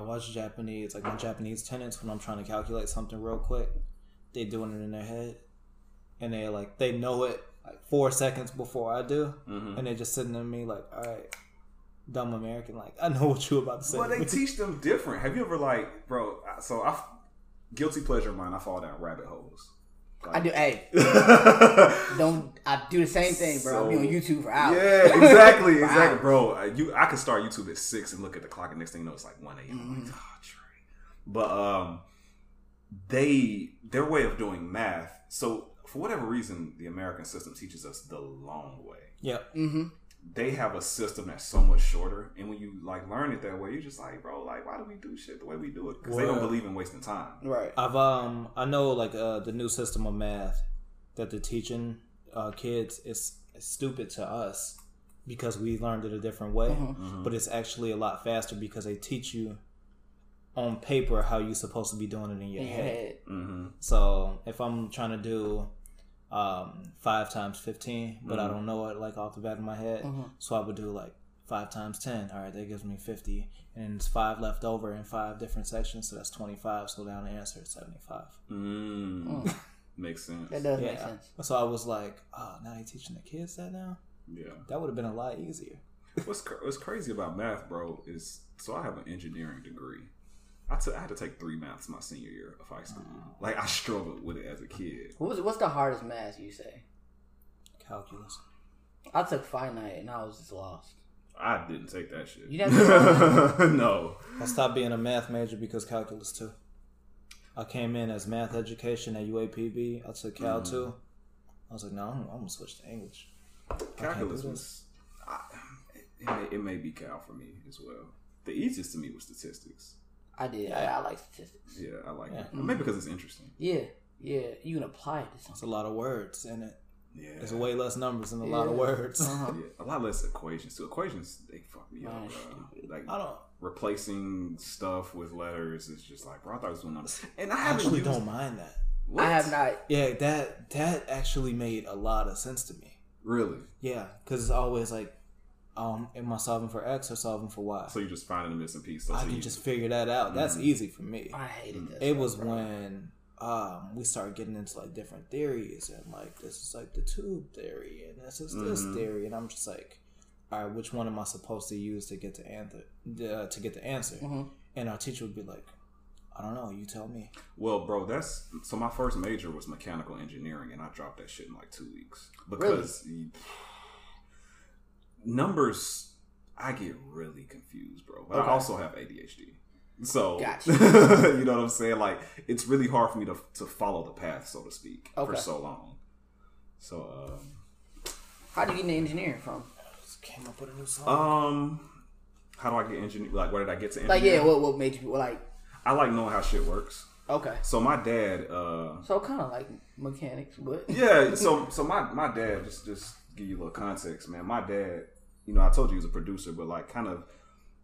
I watch Japanese, like my Japanese tenants when I'm trying to calculate something real quick, they doing it in their head, and they like they know it like four seconds before I do, Mm-hmm. and they're just sitting at me like, all right, dumb American, like I know what you about to say. Well, they teach them different. Have you ever like, bro? So I, guilty pleasure of mine. I fall down rabbit holes. I do. Hey, don't. I do the same thing, bro. I'll be on YouTube for hours. Yeah, exactly, For exactly, hours. bro. Uh, you, I can start YouTube at six and look at the clock, and next thing you know, it's like one a.m. I'm Mm-hmm. like, oh, Trey. But um, they their way of doing math. So for whatever reason, the American system teaches us the long way. Yep. Mm-hmm. They have a system that's so much shorter, and when you like learn it that way, you're just like, bro, like, why do we do shit the way we do it? Because they don't believe in wasting time. Right. I've um I know like uh the new system of math that they're teaching uh kids is, is stupid to us because we learned it a different way, Mm-hmm. but it's actually a lot faster because they teach you on paper how you're supposed to be doing it in your In head. head. Mm-hmm. So if I'm trying to do um five times fifteen, but I don't know it like off the back of my head, so I would do like five times ten. All right, that gives me fifty, and it's five left over in five different sections, so that's twenty five. So down the answer is seventy five. Mm. Mm. Makes sense. That does make Yeah. sense. So I was like, oh, now you're teaching the kids that now? Yeah. That would have been a lot easier. What's cr- what's crazy about math, bro, is so I have an engineering degree. I took I had to take three maths my senior year of high school. Like I struggled with it as a kid. What was, what's the hardest math you say? Calculus. I took finite and I was just lost. I didn't take that shit. You didn't take no. I stopped being a math major because calculus too. I came in as math education at UAPB. I took Cal Mm. too. I was like, no, I'm, I'm gonna switch to English. Calculus do was. I, it, may, it may be Cal for me as well. The easiest to me was statistics. I did. I, I like statistics. Yeah, I like Yeah. it. Maybe because it's interesting. Yeah, yeah. You can apply it to It's a lot of words in it. Yeah. There's way less numbers and a lot of words. Uh-huh. yeah, a lot less equations too. Equations they fuck me up, bro. Like I don't replacing stuff with letters is just like, bro. I thought I was doing numbers, and I I actually used, don't mind that. What? I have not. Yeah, that that actually made a lot of sense to me. really. Yeah, because it's always like, um, am I solving for X or solving for Y? So you're just finding a missing piece. So I so can you- just figure that out. That's Mhm. easy for me. I hated this. It was when um, we started getting into like different theories and like this is like the tube theory and this is this Mhm. theory and I'm just like, all right, which one am I supposed to use to get the answer? Uh, to get the answer, Mhm. and our teacher would be like, I don't know, you tell me. Well, bro, that's so. My first major was mechanical engineering, and I dropped that shit in like two weeks because you- numbers. I get really confused, bro. But Okay. I also have ADHD, so Gotcha. you know what I'm saying. Like, it's really hard for me to to follow the path, so to speak, for so long. So, um, How do you get into engineering from? Just came up with a new song. um, how do I get engineer? Like, where did I get to? Engineering? Like, yeah, what what made you like? I like knowing how shit works. Okay, So my dad, uh, so kind of like mechanics, but yeah so so my my dad just just give you a little context man my dad you know i told you he was a producer but like kind of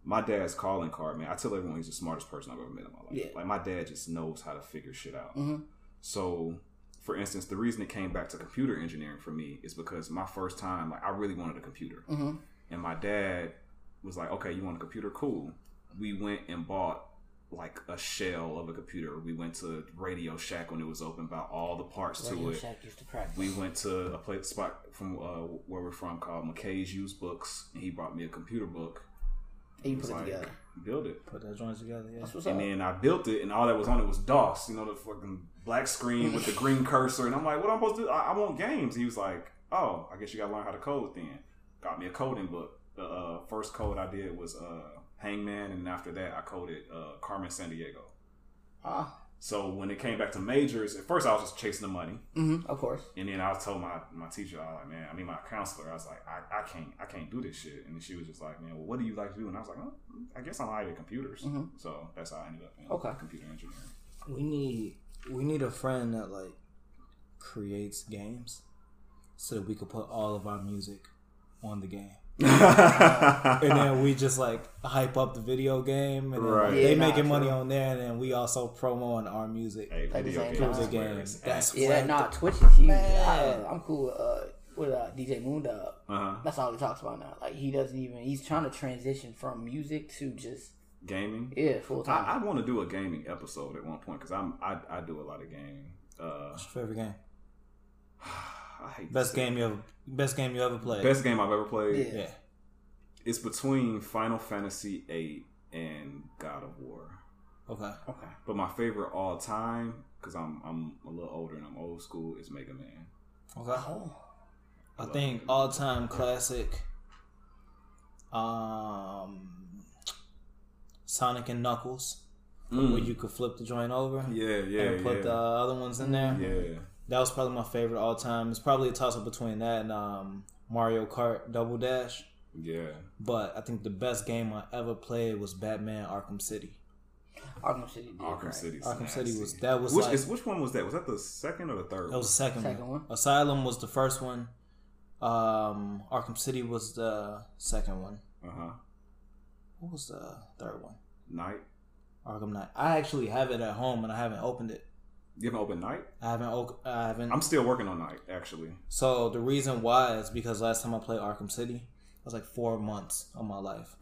my dad's calling card man i tell everyone he's the smartest person i've ever met in my life Yeah. like my dad just knows how to figure shit out Mhm. so for instance the reason it came back to computer engineering for me is because my first time like i really wanted a computer Mhm. and my dad was like okay you want a computer cool we went and bought like a shell of a computer we went to radio shack when it was open bought all the parts to Radio it Shack used to practice. we went to a place spot from uh, where we're from called McKay's Used Books, and he brought me a computer book. and you It was put it together. Build it. Put that joint together. Yeah. That's what's And up. then I built it, and all that was on it was DOS, you know, the fucking black screen with the green cursor. And I'm like, what am I supposed to do? I, I want games. He was like, oh, I guess you got to learn how to code then. Got me a coding book. The uh, first code I did was uh, Hangman, and after that, I coded uh, Carmen Sandiego. Ah, So when it came back to majors, at first I was just chasing the money. hmm of course. And then I was told my, my teacher, I was like, man, I mean my counselor, I was like, I, I can't I can't do this shit. And she was just like, man, well, what do you like to do? And I was like, oh, I guess I'm high at computers. Mhm. So that's how I ended up in Okay. computer engineering. We need we need a friend that like creates games so that we could put all of our music on the game. And then we just like hype up the video game and then Right. like, they Yeah, nah, making money true. on there and then we also promoing our music. hey, Like video same games, time. is The where game. it's at. That's Yeah, Well, nah, Twitch is huge. Man. I, uh, I'm cool with, uh, with uh, DJ Moondog. uh-huh. That's all he talks about now. Like he doesn't even. He's trying to transition from music to just gaming. Yeah, full I, time. I want to do a gaming episode at one point because I'm I, I do a lot of gaming. Uh, What's your favorite game? I hate Best game you ever best game you ever played. Best game I've ever played. Yeah. Yeah. It's between Final Fantasy VIII and God of War. Okay. okay. But my favorite all time, because I'm I'm a little older and I'm old school, is Mega Man. Okay. Oh. I think all time classic. Um, Sonic and Knuckles, where you could flip the joint over Mm. Yeah, yeah, and put yeah. the other ones in there. yeah. That was probably my favorite all time. It's probably a toss up between that and um, Mario Kart Double Dash. Yeah. But I think the best game I ever played was Batman Arkham City. Arkham City. Did Arkham right. City. Arkham City was that was which like is which one was that? Was that the second or the third? that was the second, Second one. one. Asylum was the first one. Um, Arkham City was the second one. Uh huh. What was the third one? Night. Arkham Knight. I actually have it at home and I haven't opened it. You haven't opened Night? I haven't. o- I haven't. I'm still working on Night, actually. so the reason why is because last time I played Arkham City, it was like four months of my life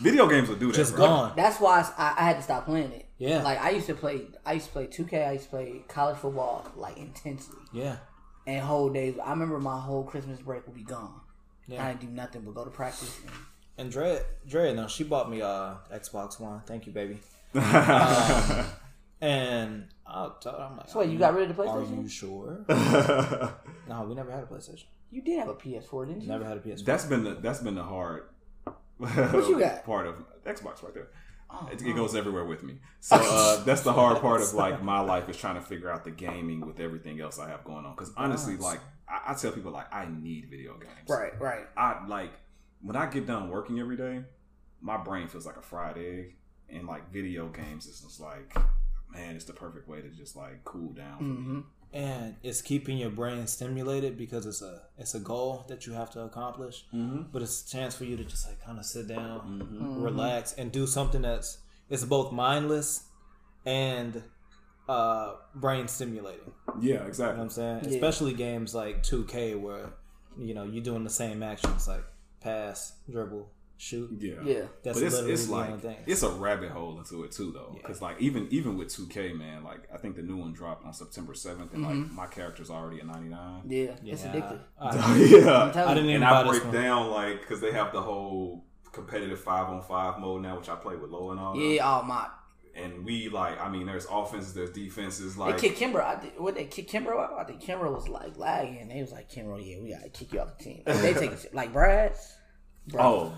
Video games will do that. just bro. gone. That's why I, I had to stop playing it. Yeah. Like I used to play. I used to play 2K. I used to play college football like intensely. Yeah, And whole days. I remember my whole Christmas break would be gone. Yeah. I didn't do nothing but go to practice. And, and Dre, Dre, no, she bought me uh Xbox One. Thank you, baby. And I told her, I'm like, So wait, you got rid of the PlayStation? Are you sure? no, we never had a PlayStation. You did have a PS4, didn't you? Never had a PS4. that's been the that's been the hard What you got? part of Xbox right there. Oh, It, it goes everywhere with me. So uh, that's the hard part of like my life is trying to figure out the gaming with everything else I have going on. Because honestly, like I, I tell people, like I need video games. Right, right. I like when I get done working every day, my brain feels like a fried egg, and like video games is just like, man, it's the perfect way to just like cool down. Mm-hmm. and it's keeping your brain stimulated because it's a it's a goal that you have to accomplish. Mm-hmm. But it's a chance for you to just like kind of sit down, Mm-hmm. relax, and do something that's it's both mindless and uh, brain stimulating. Yeah, You know exactly. what I'm saying? Yeah. Especially games like 2K where you know you're doing the same actions like pass, dribble, shoot. Yeah, Yeah. That's but it's, it's like only it's a rabbit hole into it too, though. Yeah. Because like even even with 2K, man, like I think the new one dropped on September 7th, and like mm-hmm. my character's already at 99. Yeah, it's Yeah, addictive. I, yeah, I'm telling I didn't even and I this break down like because they have the whole competitive five on five mode now, which I play with Low and all. Yeah, oh my. and we like I mean, there's offenses, there's defenses. They Like kicked Kimber. I did, what they kick Kimber out? I think Kimber was like lagging. They was like, Kimber, yeah, we gotta kick you off the team. Like, they take it like Brad. Bro, oh,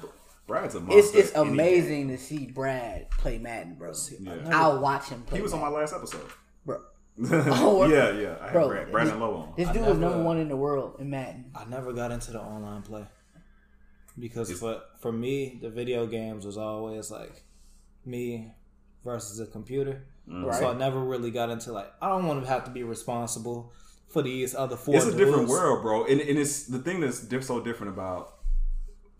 Brad's a monster. it's it's any game. amazing to see Brad play Madden, bro. Yeah. I'll watch him play. He was on my last episode. bro. Oh, yeah, yeah. I had Bro, Brad, Brandon Lowe on. This I dude was number one in the world in Madden. I never got into the online play because for for me the video games was always like me versus a computer. Mm. Right. So I never really got into like I don't want to have to be responsible for these other four. It's a different world, bro. And, and it's the thing that's so different about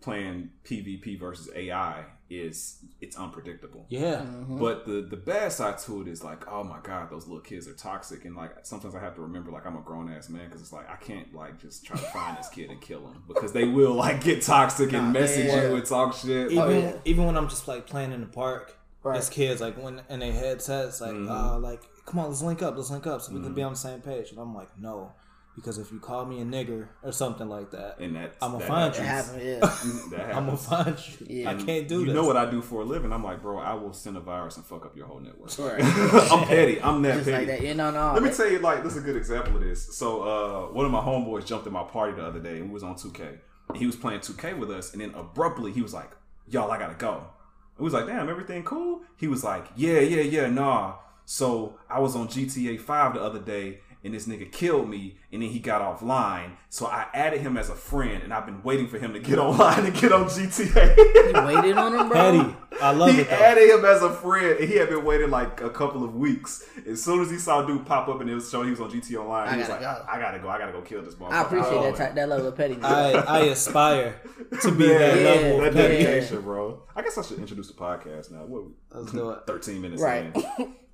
playing PvP versus AI is it's unpredictable. Yeah, But the the bad side to it is like, oh my god, those little kids are toxic, and like sometimes I have to remember like I'm a grown ass man because it's like I can't like just try to find this kid and kill him because they will like get toxic and message yeah. you and talk shit. even Oh, yeah. even when I'm just like playing in the park, Right. as kids like when in their headsets like Mm-hmm. uh like come on let's link up let's link up so we can be on the same page and I'm like no because if you call me a nigger or something like that And that I'ma that find It you. happened, yeah. That I'm gonna find you. Yeah. I can't do that. you this. know what I do for a living? I'm like, bro, I will send a virus and fuck up your whole network. Right. I'm petty. I'm that Just petty. like that. Yeah, no, no. Let me tell you, like, this is a good example of this. So, uh, one of my homeboys jumped in my party the other day, and we was on 2K. And he was playing 2K with us, and then abruptly he was like, "Y'all, I gotta go." And we was like, "Damn, everything cool?" He was like, "Yeah, yeah, yeah, nah." So I was on GTA 5 the other day, and this nigga killed me, and then he got offline. So I added him as a friend, and I've been waiting for him to get online and get on GTA. You waited on him, bro. Petty. I love he it He added him as a friend, and he had been waiting like a couple of weeks. As soon as he saw dude pop up and it was showing he was on GTA Online, I he was like, gotta go. "I gotta go, I gotta go kill this motherfucker." I appreciate Oh, that type, that level of pettiness. I I aspire to be man, that Yeah, level that of petty. dedication, bro. I guess I should introduce the podcast now. What? Let's do it. Thirteen minutes Right. in.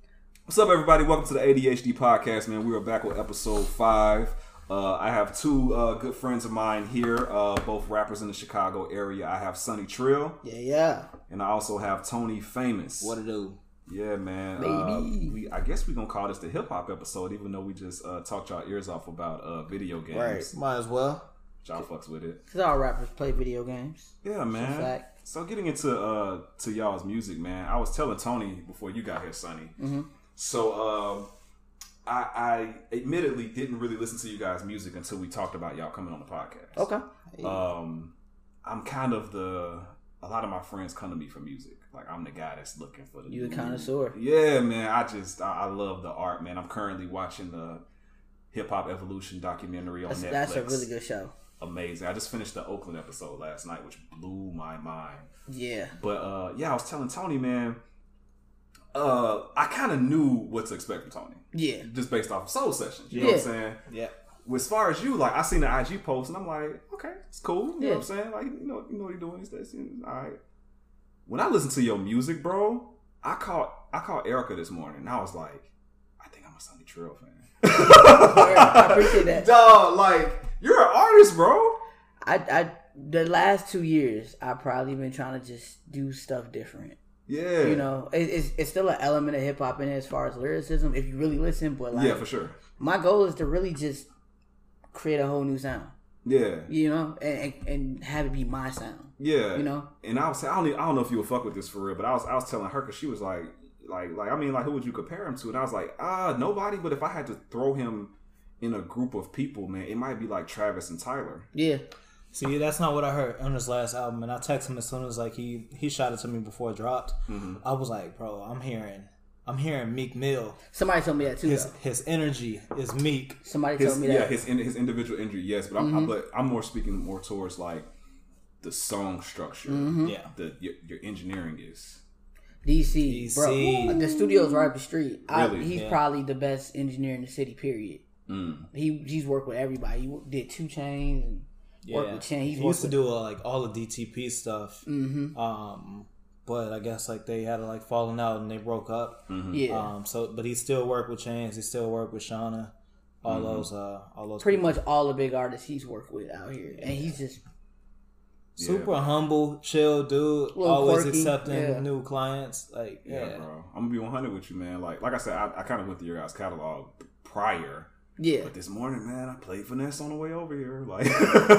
What's up, everybody? Welcome to the ADHD podcast, man. We are back with episode five. Uh, I have two uh, good friends of mine here, uh, both rappers in the Chicago area. I have Sonny Trill, Yeah, yeah. and I also have Tony Famous. What to do? Yeah, man. Baby. Uh, we I guess we're gonna call this the hip hop episode, even though we just uh, talked y'all ears off about uh, video games. Right. Might as well. Y'all fucks with it. Because all rappers play video games. Yeah, man. fact. So getting into uh to y'all's music, man. I was telling Tony before you got here, Sonny. Mm-hmm. So um, I, I admittedly didn't really listen to you guys' music until we talked about y'all coming on the podcast. Okay. Um, I'm kind of the. A lot of my friends come to me for music. Like I'm the guy that's looking for the. You a connoisseur. Yeah, man. I just I, I love the art, man. I'm currently watching the Hip Hop Evolution documentary on That's, Netflix. that's a really good show. Amazing. I just finished the Oakland episode last night, which blew my mind. Yeah. But uh, yeah, I was telling Tony, man. Uh, I kind of knew what to expect from Tony, Yeah. just based off of Soul Sessions. You know what I'm saying? Yeah. As far as you, like, I seen the IG post, and I'm like, okay, it's cool. You know Yeah. what I'm saying? Like, you know, you know what you're doing. He's this, all right. When I listen to your music, bro, I called I called Erica this morning, and I was like, I think I'm a Sonny Trill fan. I appreciate that. Dog, like, you're an artist, bro. I, I the last two years I've probably been trying to just do stuff different. Yeah. You know, it, it's it's still an element of hip hop in it as far as lyricism if you really listen. But like, yeah, for sure. my goal is to really just create a whole new sound. Yeah. You know, and and, and have it be my sound. Yeah, You know? and I was I don't even, I don't know if you would fuck with this for real, but I was I was telling her because she was like like like I mean like who would you compare him to? And I was like ah nobody, but if I had to throw him in a group of people, man, it might be like Travis and Tyler. Yeah, See, that's not what I heard on his last album, and I texted him as soon as like he he shot it to me before it dropped. Mm-hmm. I was like, bro, I'm hearing, I'm hearing Meek Mill. somebody told me that too. His his energy is Meek. Somebody His told me yeah that. his his individual injury yes, but I'm I, but mm-hmm. I'm more speaking more towards like the song structure. Mm-hmm. Yeah, The your, your engineering is DC, DC. bro. The studio's right up the street. I, Really? he's Yeah. probably the best engineer in the city. Period. mm, He he's worked with everybody. He did 2 Chainz and yeah. worked with Chain. He's he used to worked do uh, like all the DTP stuff. Mm-hmm. Um, but I guess like they had like fallen out and they broke up. Yeah, Um, so but he still worked with Chainz. He still worked with Shawnna. All Mm-hmm. those, uh, all those. pretty much all the big artists he's worked with out here, and he's just super humble, chill dude. Always quirky, accepting yeah. new clients. Like yeah, yeah, bro. I'm gonna be 100 with you, man. Like like I said, I, I kind of went through your guys' catalog prior. Yeah. But this morning, man, I played finesse on the way over here. Like,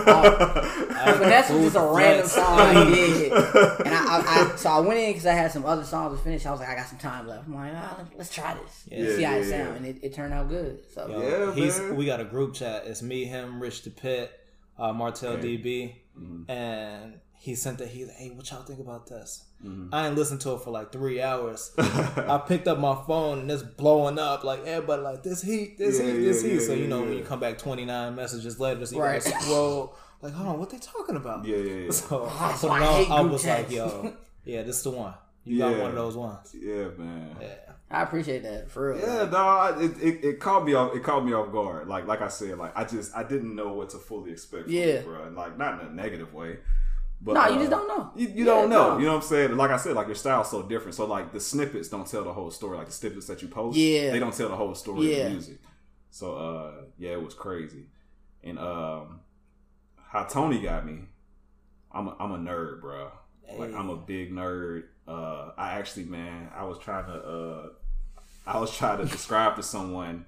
But that's Food just a random song I did, and I, I, I so I went in because I had some other songs to finish. I was like, I got some time left. I'm like, ah, let's, let's try this, Yeah. see how it Yeah, yeah, sound, and it, it turned out good. So Yo, Yeah, he's man. we got a group chat. It's me, him, Rich the Pit, uh, Martel Okay. DB, Mhm. and he sent that. He's like, hey, what y'all think about this? Mhm. I ain't listened to it for like three hours. I picked up my phone and it's blowing up like everybody like this heat, this Yeah, heat, this yeah, heat. yeah, so you know yeah, when you come back twenty nine messages later, so you Right. gotta scroll like, hold on, what they talking about? yeah, yeah, yeah. So I That's put why it I hate on. I group was like, yo, yeah, this is the one. You got one of those ones. yeah, man. Yeah. I appreciate that for real. Yeah, dog. It, it, it caught me off. It caught me off guard. Like like I said, like I just I didn't know what to fully expect. From Yeah. you, bro. And like not in a negative way. But No, you uh, just don't know. You, you Yeah, don't know. no. You know what I'm saying? Like I said, like your style's so different. So like the snippets don't tell the whole story. Like the snippets that you post, Yeah. they don't tell the whole story of the music. So uh, yeah, it was crazy. And um, how Tony got me, I'm a, I'm a nerd, bro. Like I'm a big nerd. Uh, I actually, man, I was trying to, uh, I was trying to describe to someone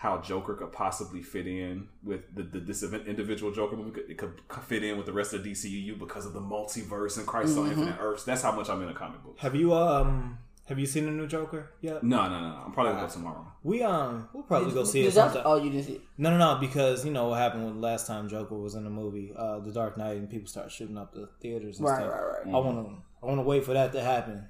how Joker could possibly fit in with the, the this event, individual Joker movie. Could, it could fit in with the rest of the DCU because of the multiverse and Crisis on Infinite Earths. That's how much I'm in a comic book. Have you um have you seen the new Joker yet? No, no, no. I'm probably gonna go tomorrow. We um we'll probably go see Did it y'all- sometime. Oh, you didn't see it. No, no, no, because you know what happened when last time Joker was in the movie, uh, The Dark Knight, and people start shooting up the theaters and Right, stuff. right, right. I want to, I want to wait for that to happen,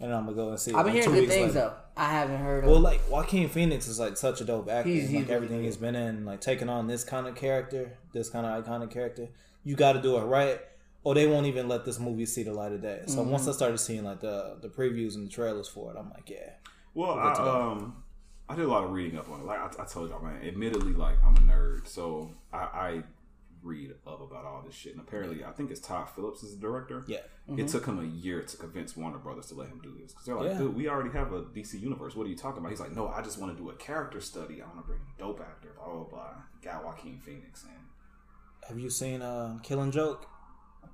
and I'm gonna go and see. it, I've been like hearing good things later. though. I haven't heard of. Well, like Joaquin Phoenix is like such a dope actor. He's- he's like everything really he's been in, like taking on this kind of character, this kind of iconic character. You got to do it right, or they won't even let this movie see the light of day. So Mm-hmm. once I started seeing like the the previews and the trailers for it, I'm like, yeah, Well, I, um, I did a lot of reading up on it. Like I, I told y'all, man. Admittedly, like I'm a nerd, so I, I read up about all this shit. And apparently, I think it's Todd Phillips is the director. Yeah. It took him a year to convince Warner Brothers to let him do this because they're like, Yeah. dude, we already have a DC universe. What are you talking about? He's like, no, I just want to do a character study. I want to bring a dope actor. Blah blah blah. Got Joaquin Phoenix and Have you seen uh, Killing Joke?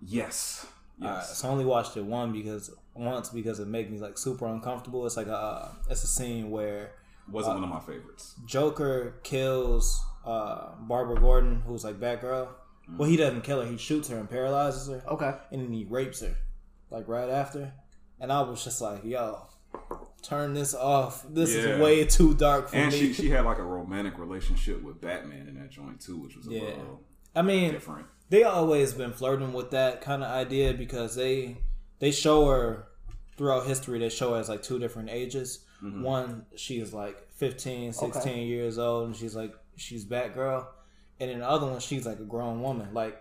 yes, Alright, yes, so I only watched it one because once because it made me like super uncomfortable. It's like a uh, it's a scene where wasn't one of my favorites. Joker kills uh, Barbara Gordon, who's like Batgirl. Well, he doesn't kill her. He shoots her and paralyzes her, Okay. and then he rapes her, like right after. And I was just like, "Yo, turn this off. This Yeah. is way too dark for And me." she she had like a romantic relationship with Batman in that joint too, which was a Yeah. little I mean, different. they always been flirting with that kind of idea because they they show her throughout history they show her as like two different ages one she is like 15 16 years old and she's like she's batgirl and then the other one she's like a grown woman like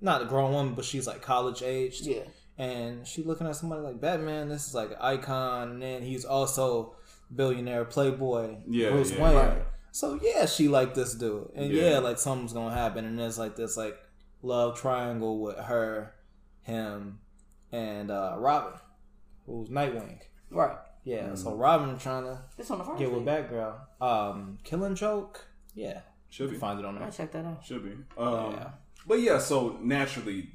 not a grown woman but she's like college aged Yeah. and she looking at somebody like batman this is like an icon and then he's also billionaire playboy Yeah, bruce yeah, wayne right. so yeah, she liked this dude, and Yeah. yeah. like something's gonna happen, and there's like this like love triangle with her, him, and uh Robin, who's Nightwing. Right. Yeah, Mm. so Robin trying to This on the get with. Batgirl. Um, Killing Joke. Yeah, Should you be. find it on there. I there. check that out. Should be. Um, Yeah. But yeah, so naturally,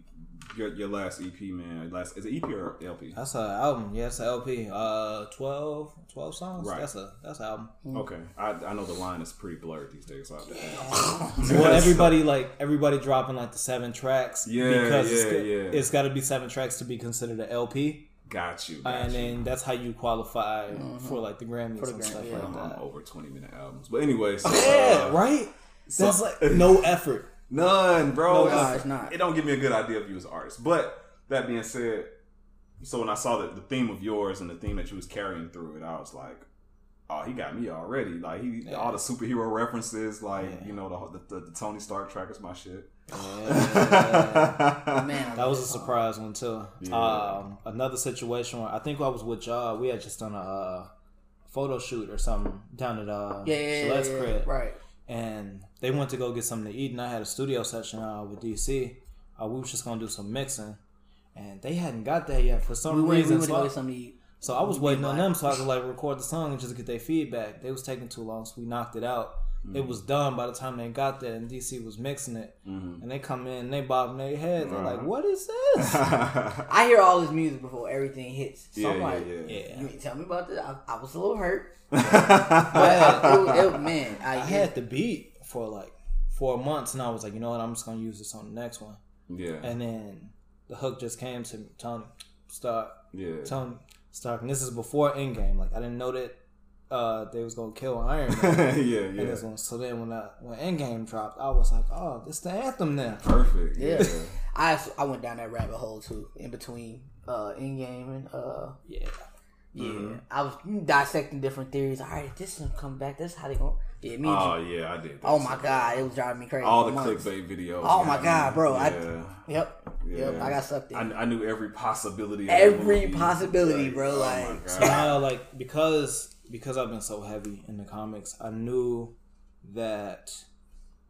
your, your last EP, man, last is it EP or LP? That's an album. Yeah, it's an LP. Uh, 12, 12 songs. Right. That's a that's an album. Okay, I, I know the line is pretty blurred these days. So I have to ask. well, everybody like everybody dropping like the seven tracks. Yeah, because yeah, got- yeah. it's got to be seven tracks to be considered an LP. Got you. Got and you. then that's how you qualify for like the Grammys the and Grammy, stuff yeah. like that. over twenty minute albums, but anyway, so, Yeah, uh, right. so- That's like no effort. None, bro. No, It's- it's not. It don't give me a good idea of you as an artist. But that being said, so when I saw the, the theme of yours and the theme that you was carrying through it, I was like, oh, he got me already. Like he, Yeah. all the superhero references, like Yeah. you know, the, the, the Tony Stark track is my shit. Yeah. Man, that was a surprise one too. Yeah. Um, another situation where I think I was with y'all. We had just done a uh, photo shoot or something down at uh, Yeah, yeah, yeah, Gillette's yeah, crib, Right. and they went to go get something to eat, and I had a studio session uh, with DC. Uh, we was just gonna do some mixing, and they hadn't got that yet for some We went, we reason. went to so go I- something to eat. So I was waiting on them so I could like record the song and just get their feedback. They was taking too long, so we knocked it out. It was done by the time they got there, and DC was mixing it. Mm-hmm. And they come in, and they bobbing their head. They're like, Uh-huh. "What is this?" I hear all this music before everything hits. So yeah, I'm like, yeah. yeah, you ain't tell me about this. I, I was a little hurt. I had, It, it, man, I, I had the beat for like four months, and I was like, you know what? I'm just gonna use this on the next one. yeah, And then the hook just came to me, Tony, start, yeah. Tony, start. And this is before Endgame. Like I didn't know that uh, they was gonna kill Iron Man. yeah, yeah. this one. So then when I, when Endgame dropped, I was like, oh, this the anthem now. Perfect. Yeah. Yeah. I I went down that rabbit hole too in between uh Endgame and uh Yeah. yeah. Mm-hmm. I was dissecting different theories. All right, this is come back. This is how they gonna? Yeah, me. Oh you- yeah, I did. That oh my too. god, it was driving me crazy. All the months. clickbait videos. Oh my God, me. bro, Yeah. Yep. Yep. Yeah. I got sucked in. I, I knew every possibility. Every movie. possibility, bro, oh like- my God. So now, like because because I've been so heavy in the comics, I knew that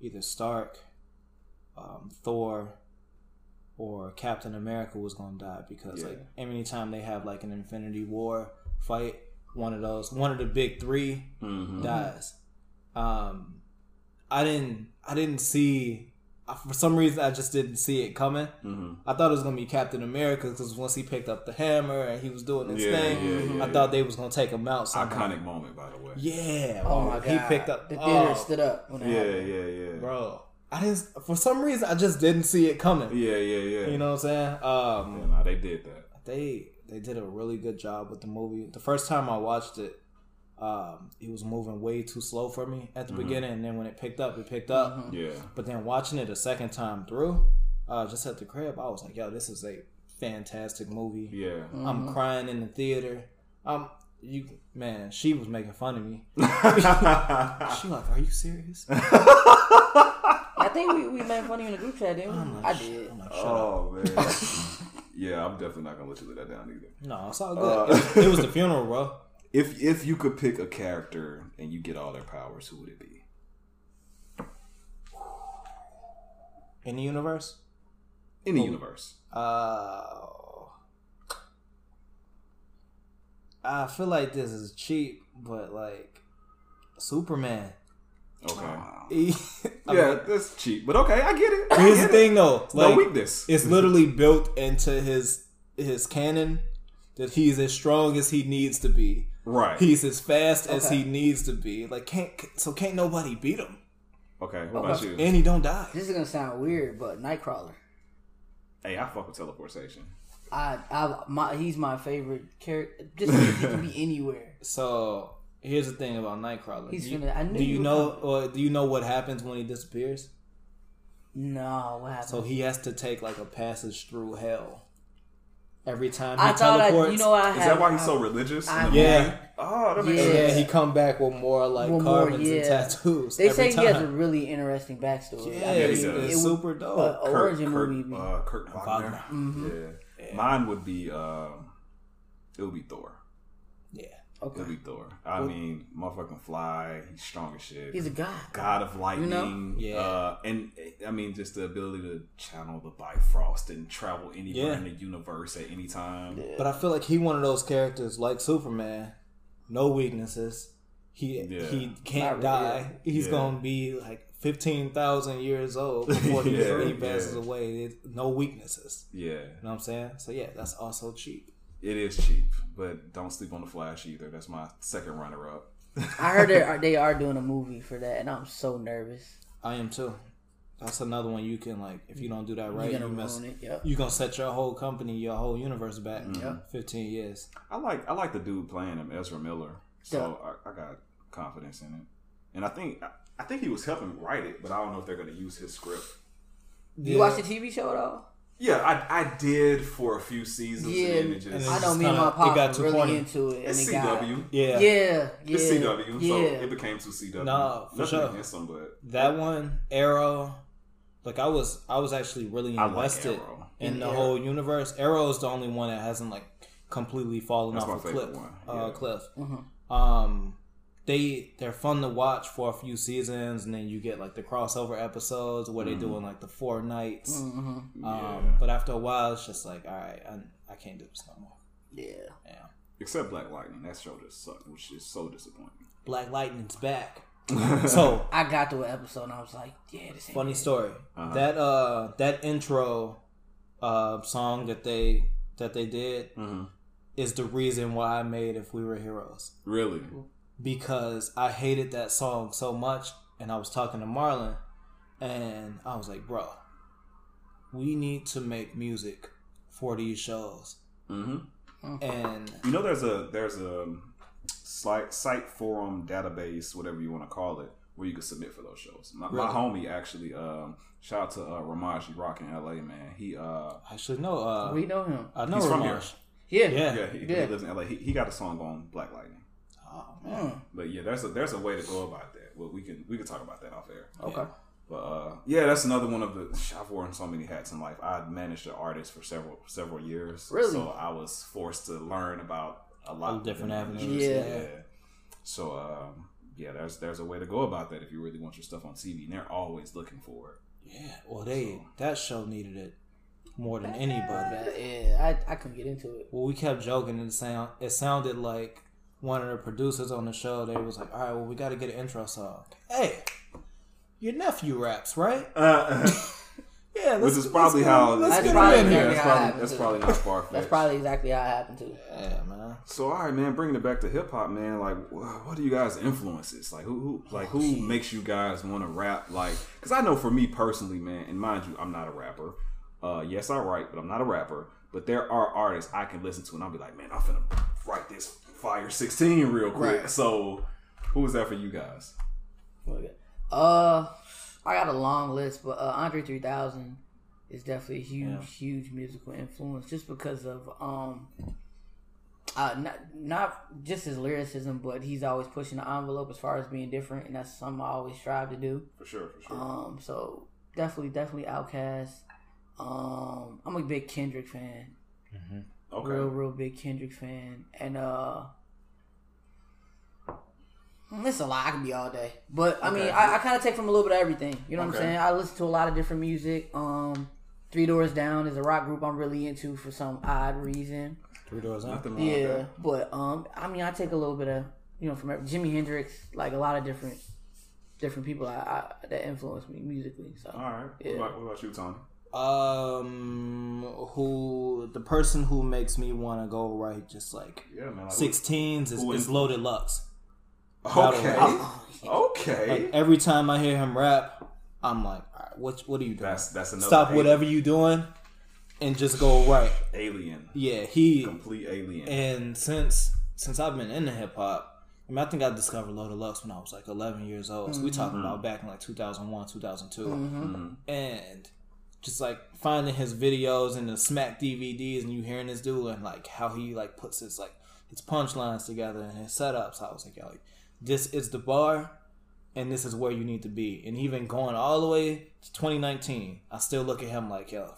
either Stark, um, Thor, or Captain America was gonna die because Yeah. like any time they have like an Infinity War fight, one of those, one of the big 3 Mhm. dies. Um, I didn't I didn't see. I- For some reason, I just didn't see it coming. Mhm. I thought it was gonna be Captain America because once he picked up the hammer and he was doing his Yeah, thing, yeah, yeah, I thought they was gonna take him out. Somehow. Iconic moment, by the way. Yeah. oh my god, He picked up. the theater oh, stood up. When it Yeah, happened. yeah, yeah. bro. I didn't. For some reason, I just didn't see it coming. Yeah, yeah, yeah. You know what I'm saying? Um, Yeah, nah, they did that. they they did a really good job with the movie. The first time I watched it, um, it was moving way too slow for me at the Mm-hmm. beginning, and then when it picked up, it picked up. Mm-hmm. Yeah. But then watching it a second time through, uh, just at the crib, I was like, "Yo, this is a fantastic movie." Yeah. I'm crying in the theater. Um, you man, she was making fun of me. She like, "Are you serious?" I think we, we made fun of you in the group chat, didn't we? I did. I'm like, "Shut up." oh man. yeah, I'm definitely not gonna let you let that down either. No, it's all good. it, it was the funeral, bro. If if you could pick a character and you get all their powers, who would it be? in the universe. In the universe. Uh, I feel like this is cheap, but like Superman. Okay. Yeah, mean, that's cheap, but okay, I get it. I here's the get it. thing though. no Like, weakness. it's literally built into his his canon that he's as strong as he needs to be. Right. He's as fast as Okay. he needs to be. Like can't so can't nobody beat him, okay, what about you? and he don't die. This is gonna sound weird, but Nightcrawler. Hey, I fuck with teleportation. I, I, my, he's my favorite character. Just because he can be anywhere. So here's the thing about Nightcrawler. He's do you, finna- I knew do you you were know or do you know what happens when he disappears? No, what happened? So he has to take like a passage through hell every time he I thought I, teleports. you know, I Is have, that why he's so religious? I- in the Yeah. movie? Oh, that makes Yeah. sense. then he come back with more like One more, carvings and tattoos. They every say time. he has a really interesting backstory. yeah, I it's, he does. it's it would- super dope. uh, Kurt, origin Kurt, movie. uh, Kurt Wagner. Wagner. Yeah. Mine would be um, it would be Thor. Yeah, It would okay, be Thor. I mean, motherfucking fly. He's strong as shit. he's a god. God of lightning. know? Yeah. Uh, and I mean, just the ability to channel the Bifrost and travel anywhere Yeah. in the universe at any time. Yeah. but I feel like he one of those characters like Superman, no weaknesses. He Yeah. he can't Not really. die. He's Yeah. gonna be like fifteen thousand years old before he, Yeah, he passes yeah. away. It's no weaknesses. Yeah. You know what I'm saying? So yeah, that's also cheap. It is cheap, but don't sleep on the Flash either. That's my second runner up. I heard they are, they are doing a movie for that, and I'm so nervous. I am too. That's another one you can like if you don't do that right, You're gonna mess. it. Yep. You gonna set your whole company, your whole universe back. Yep. Fifteen years. I like I like the dude playing him, Ezra Miller. So I, I got confidence in it, and I think I, I think he was helping write it, but I don't know if they're going to use his script. You watch the TV show at all? Yeah, I, I did for a few seasons. Yeah, and then it just, and I know me and my kinda- got pops too really corny. into it, and it's it got CW. Yeah. yeah, yeah, It's CW, yeah. so it became too CW. No, for Nothing sure. against them, but That one, Arrow. Like I was, I was actually really I like invested in the Yeah. whole universe. Arrow is the only one that hasn't like completely fallen That's off my a cliff. one, Uh, yeah. cliff. Mhm. Um, they they're fun to watch for a few seasons, and then you get like the crossover episodes where they doing like the four nights. Mhm. Um, Yeah. but after a while, it's just like, all right, I, I can't do this no more. yeah. Yeah. except Black Lightning, that show just sucked, which is so disappointing. Black Lightning's back. so I got to an episode and I was like, yeah, this ain't funny it. story. Uh-huh. That uh that intro uh song that they that they did hmm is the reason why I made If We Were Heroes. Really? Because I hated that song so much and I was talking to Marlon and I was like, bro, we need to make music for these shows. hmm And You know, there's a there's a site site forum database, whatever you want to call it, where you can submit for those shows. My, my homie actually, um, shout out to uh, Ramaji Rock in LA, man. He uh, actually no uh We know him. I know He's from Ramash. Yeah. Yeah. yeah, he, Yeah. he lives in LA. He, he got a song on Black Lightning. Oh man. Mm. But yeah, there's a there's a way to go about that. Well, we can we can talk about that off air. Okay. But uh, yeah, that's another one of the. I've worn so many hats in life. I managed an artist for several several years. Really? So I was forced to learn about a lot All different avenues. industry. Yeah. So um, yeah, there's there's a way to go about that if you really want your stuff on TV, and they're always looking for it. Yeah. Well they that show needed it more than anybody. Yeah, I, I couldn't get into it. Well, we kept joking, and it sound it sounded like one of the producers on the show. They was like, "All right, well, we got to get an intro song." Hey, your nephew raps, right? Uh, Yeah, which let's- is probably let's how. let's That's get probably him in yeah, that's how it probably happened that's probably not far That's probably exactly how it happened too. Yeah, man. So all right, man, bringing it back to hip hop, man. Like, what are you guys' influences? Like, who, who like, who makes you guys want to rap? Like, because I know for me personally, man, and mind you, I'm not a rapper. Uh, yes, I write, but I'm not a rapper. But there are artists I can listen to, and I'll be like, man, I'm finna write this Fire 16 real quick. Right. So, who was that for you guys? Uh, I got a long list, but uh, Andre 3000 is definitely a huge, Yeah. huge musical influence just because of um, uh, not not just his lyricism, but he's always pushing the envelope as far as being different, and that's something I always strive to do. For sure, for sure. Um, so definitely, definitely Outkast. Um, I'm a big Kendrick fan, okay. real, real big Kendrick fan, and uh, It's a lot. I could be all day, but I mean, I, I kind of take from a little bit of everything. You know what I'm saying? I listen to a lot of different music. Um, Three Doors Down is a rock group I'm really into for some odd reason. Three doors down. Nothing Yeah, that. but um, I mean, I take a little bit of you know from Jimi Hendrix, like a lot of different different people I, I, that influence me musically. So All right. Yeah. What, about, what about you, Tony? Um, who the person who makes me want to go right, just like Yeah, man. Like, sixteens is, is is- Loaded Lux. Okay. Okay. Like every time I hear him rap, I'm like, all right, what what are you doing? That's that's another Stop alien. whatever you doing, and just go right. alien. Yeah, he Complete alien. and since since I've been into hip hop, I mean, I think I discovered Loaded Lux when I was like 11 years old. So we talking about back in like 2001, 2002, Mm-hmm. and just like finding his videos and the Smack DVDs, and you hearing this dude and like how he like puts his like his punchlines together and his setups. I was like, yo, like, this is the bar. And this is where you need to be. And even going all the way to 2019, I still look at him like, yo,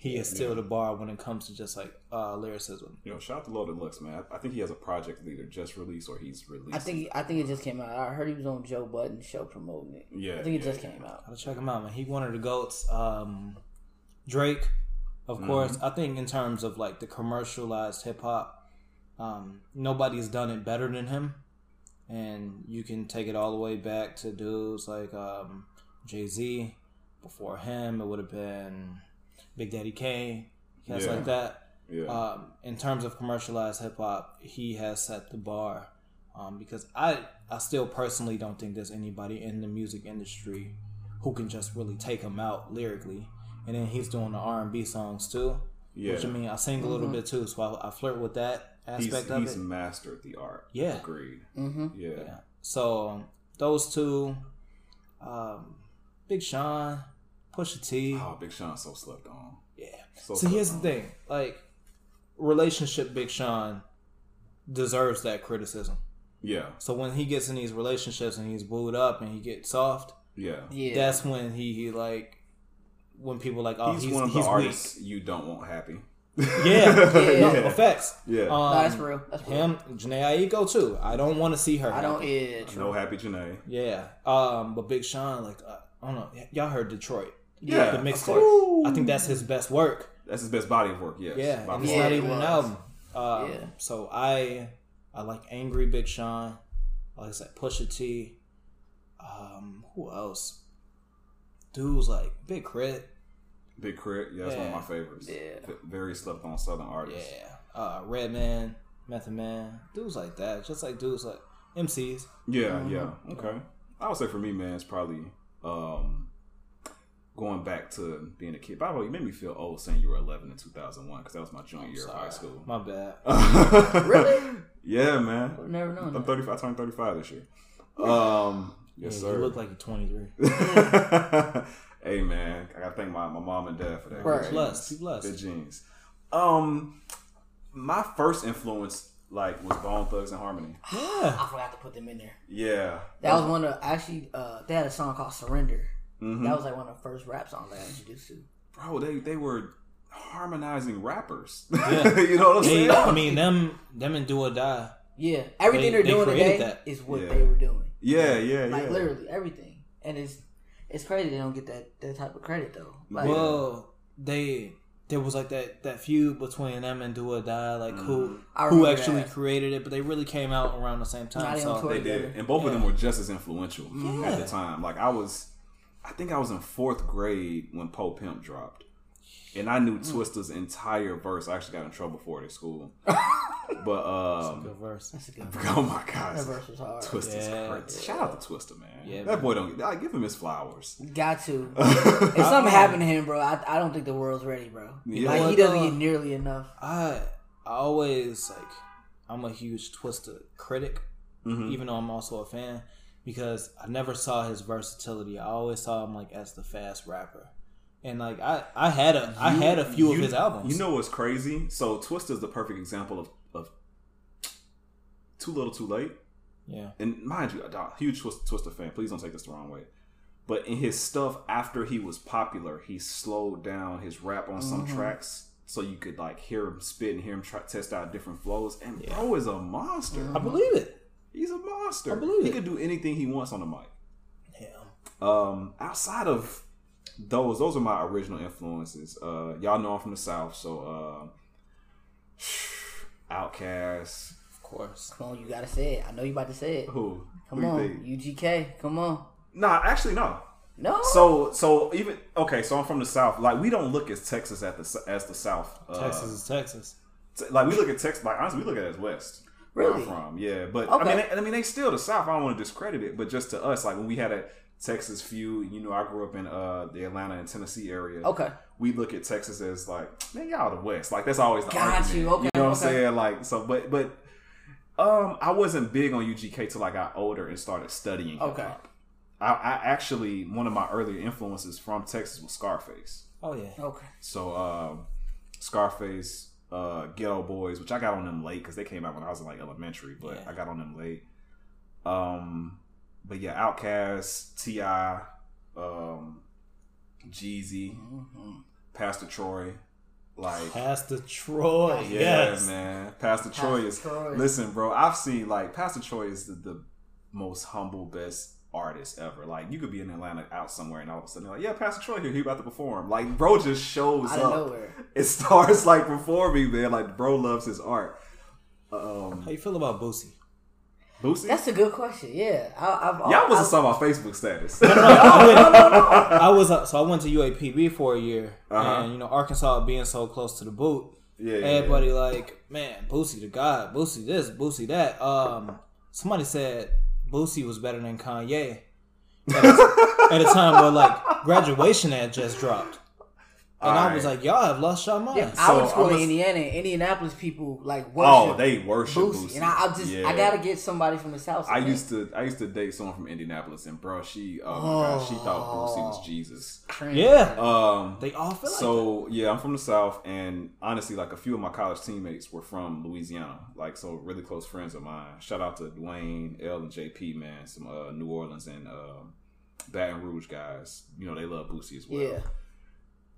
he is still the bar when it comes to just like uh, lyricism. you know, shout out to Loaded Lux, man. I, I think he has a project either just released or he's released. I think I think it just came out. I heard he was on Joe Budden's show promoting it. Yeah, I think it yeah, just yeah. came out. Gotta check him out, man. He one of the goats. Um, Drake, of course. I think in terms of like the commercialized hip hop, um, nobody's done it better than him. And you can take it all the way back to dudes like um, Jay Z. Before him, it would have been Big Daddy Kane, guys Yeah. like that. Yeah. Um, in terms of commercialized hip hop, he has set the bar. Um, because I, I still personally don't think there's anybody in the music industry who can just really take him out lyrically. And then he's doing the R and B songs too, yeah. which I mean I sing a little bit too, so I, I flirt with that he's aspect of he's it. He's mastered the art. Yeah. Agreed. Mm-hmm. Yeah. Yeah. So um, those two, um, Big Sean, Pusha T. Oh, Big Sean's so slept on. Yeah. So So here's the thing, like relationship Big Sean deserves that criticism. Yeah. So when he gets in these relationships and he's booed up and he gets soft, Yeah. Yeah, that's when he, he like when people like oh he's, he's, one of he's, the weak. artists you don't want happy. Yeah, Yeah. no effects. Yeah. Um, no, that's real. That's real. Him, Jhené Aiko too. I don't want to see her. I don't. happy. Yeah, true. no happy Jhené. Yeah. Um, but Big Sean, like uh, I don't know. y- Y'all heard Detroit? Yeah. the of mixtape. I think that's his best work. That's his best body of work. Yes. Yeah, By and it's not even an album. Um, Yeah. So I I like Angry Big Sean. Like I said, Pusha T. Um, who else? Dudes like Big Crit. Big Crit. Yeah, that's one of my favorites. Yeah. Very slept on Southern artists. Yeah. Uh, Redman, Method Man. Dudes like that. Just like dudes like MCs. Yeah, Mm-hmm. yeah. Okay. I would say for me, man, it's probably um, going back to being a kid. By the way, you made me feel old saying you were 11 in 2001 because that was my junior year of high school. My bad. Really? yeah, man. I've never known I'm that. 35. I turned 35 this year. Um, yes, Yeah, sir. You look like you're 23. hey, man. I got to thank my, my mom and dad for that. Right. Good Blessed. genes. Be. Good genes. Um, my first influence, like, was Bone Thugs-n-Harmony. Yeah. I forgot to put them in there. Yeah. That was one of actually. Uh, they had a song called "Surrender." Mhm. That was like one of the first rap songs I got introduced to. bro, they they were harmonizing rappers. Yeah. you know what I'm They, saying? I mean, them, them and Do or Die. Yeah, everything They- they, are doing created today that. is what Yeah. they were doing. yeah, yeah, Like yeah. literally everything, and it's it's crazy they don't get that that type of credit though. Like, Well, they there was like that that feud between them and Do or Die, like who Mm. I who actually that. created it, but they really came out around the same time. even So tour- They did, and both of them were just as influential Yeah. at the time. Like I was, I think I was in fourth grade when Po Pimp dropped, and I knew Twista's entire verse. I actually got in trouble for it at school, but um, good verse. that's a good. oh my gosh, That verse was hard. Twista's Yeah. crazy. Shout out to Twista, man. Yeah, that man. boy don't. I give him his flowers. Got to. if something happened to him, bro, I, I don't think the world's ready, bro. Yeah. Like he doesn't get nearly enough. I I always like I'm a huge Twista critic, Mhm. even though I'm also a fan, because I never saw his versatility. I always saw him like as the fast rapper, and like I I had a I had a few of his albums. You know what's crazy? So Twist is the perfect example of, of too little, too late. yeah, and mind you, a huge Twist, Twista fan. Please don't take this the wrong way. But in his stuff after he was popular, he slowed down his rap on some mm-hmm. tracks so you could like hear him spit and hear him try, test out different flows. And bro is a monster. I believe it. He's a monster. I believe he it. could do anything he wants on the mic. Yeah. Um, outside of those, those are my original influences. Uh, y'all know I'm from the South, so uh, Outkast. Of course. Come on, you gotta say it. I know you about to say it. Who? Come Who on, think? UGK. Come on. Nah, actually no. No. So, so even okay. So I'm from the South. Like we don't look at Texas at the as the South. Uh, Texas is Texas. t- like we look at Texas. Like honestly, we look at it as West. Where Really? I'm from, yeah. But I mean, they, I mean, they still the South. I don't want to discredit it, but just to us, like when we had a Texas feud, you know, I grew up in uh the Atlanta and Tennessee area. okay. we look at Texas as like, man, y'all the West. Like that's always the Got argument. you. Okay, know what I'm saying? Like so, but but um, I wasn't big on UGK till I got older and started studying hip hop. Okay. I, I actually one of my earlier influences from Texas was Scarface. Oh yeah. Okay. So um, Scarface, uh, Geto Boys, which I got on them late because they came out when I was in like elementary, but Yeah. I got on them late. Um, but yeah, Outkast, T.I., um, Jeezy, Mm-hmm. Pastor Troy, like Pastor Troy. yeah, yes. man, Pastor Troy is. Troy. Listen, bro, I've seen like Pastor Troy is the, the most humble, best artist ever. Like you could be in Atlanta out somewhere, and all of a sudden, they're like, yeah, Pastor Troy here, he about to perform. Like, bro, just shows Out up. nowhere. It starts like performing, man. Like, bro loves his art. Um, How you feel about Boosie? Boosie, That's a good question. Yeah. I, I've, y'all wasn't I've, talking about Facebook status. I was uh, so I went to UAPB for a year, Uh-huh. and you know Arkansas being so close to the boot, yeah, yeah, everybody like, man, Boosie the god, Boosie this, Boosie that. Um, somebody said Boosie was better than Kanye at a, at a time where like graduation had just dropped, and I was Alright. like, y'all have lost your mind. Yeah, So, I went to school I'm in a- Indiana. and Indianapolis people like worship. Oh, they worship Boosie. Boosie, and I, I just Yeah. I gotta get somebody from the south. I used to I used to date someone from Indianapolis, and bro, she oh my god, she thought Boosie Oh. was Jesus. Cringe. yeah, Um, they all feel like so yeah, I'm from the South, and honestly, like a few of my college teammates were from Louisiana, like so really close friends of mine. Shout out to Dwayne, L, and JP, man, some uh, New Orleans and um Baton Rouge guys. You know they love Boosie as well. Yeah.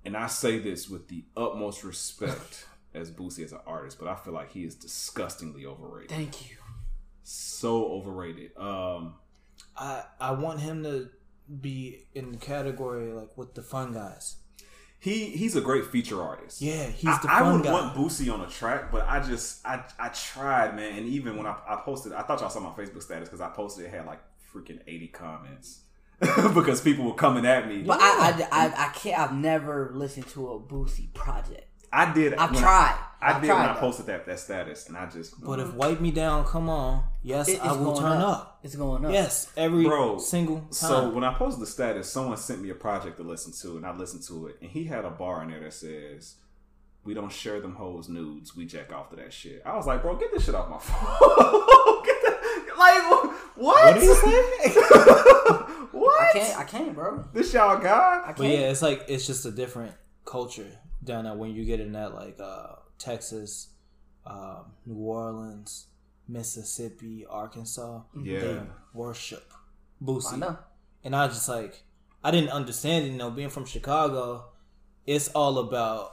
And I say this with the utmost respect as Boosie as an artist, but I feel like he is disgustingly overrated. Thank you. So overrated. Um, I I want him to be in the category like with the fun guys. he he's a great feature artist. Yeah, he's I, the I fun would guy. want Boosie on a track, but I just I I tried, man. And even when I, I posted, I thought y'all saw my Facebook status because I posted it had like freaking eighty comments because people were coming at me. But I, I, I, I can't. I've never listened to a Boosie project. I did. I've tried. I, I've did tried, when I posted that that status, and I just. But if mm. wipe me down, come on, yes, It- I will turn up. up. It's going up. Yes, every Bro, single time. So when I posted the status, someone sent me a project to listen to, and I listened to it, and he had a bar in there that says, "We don't share them hoes nudes. We jack off to that shit." I was like, "Bro, get this shit off my phone." get that, like what? what do you say? What? I can't. I can't, bro. This y'all I guy? can't. But yeah, it's like it's just a different culture down there when you get in that like uh, Texas, um, New Orleans, Mississippi, Arkansas. Yeah. They worship I Boosie, know. and I was just like I didn't understand. it, You know, being from Chicago, it's all about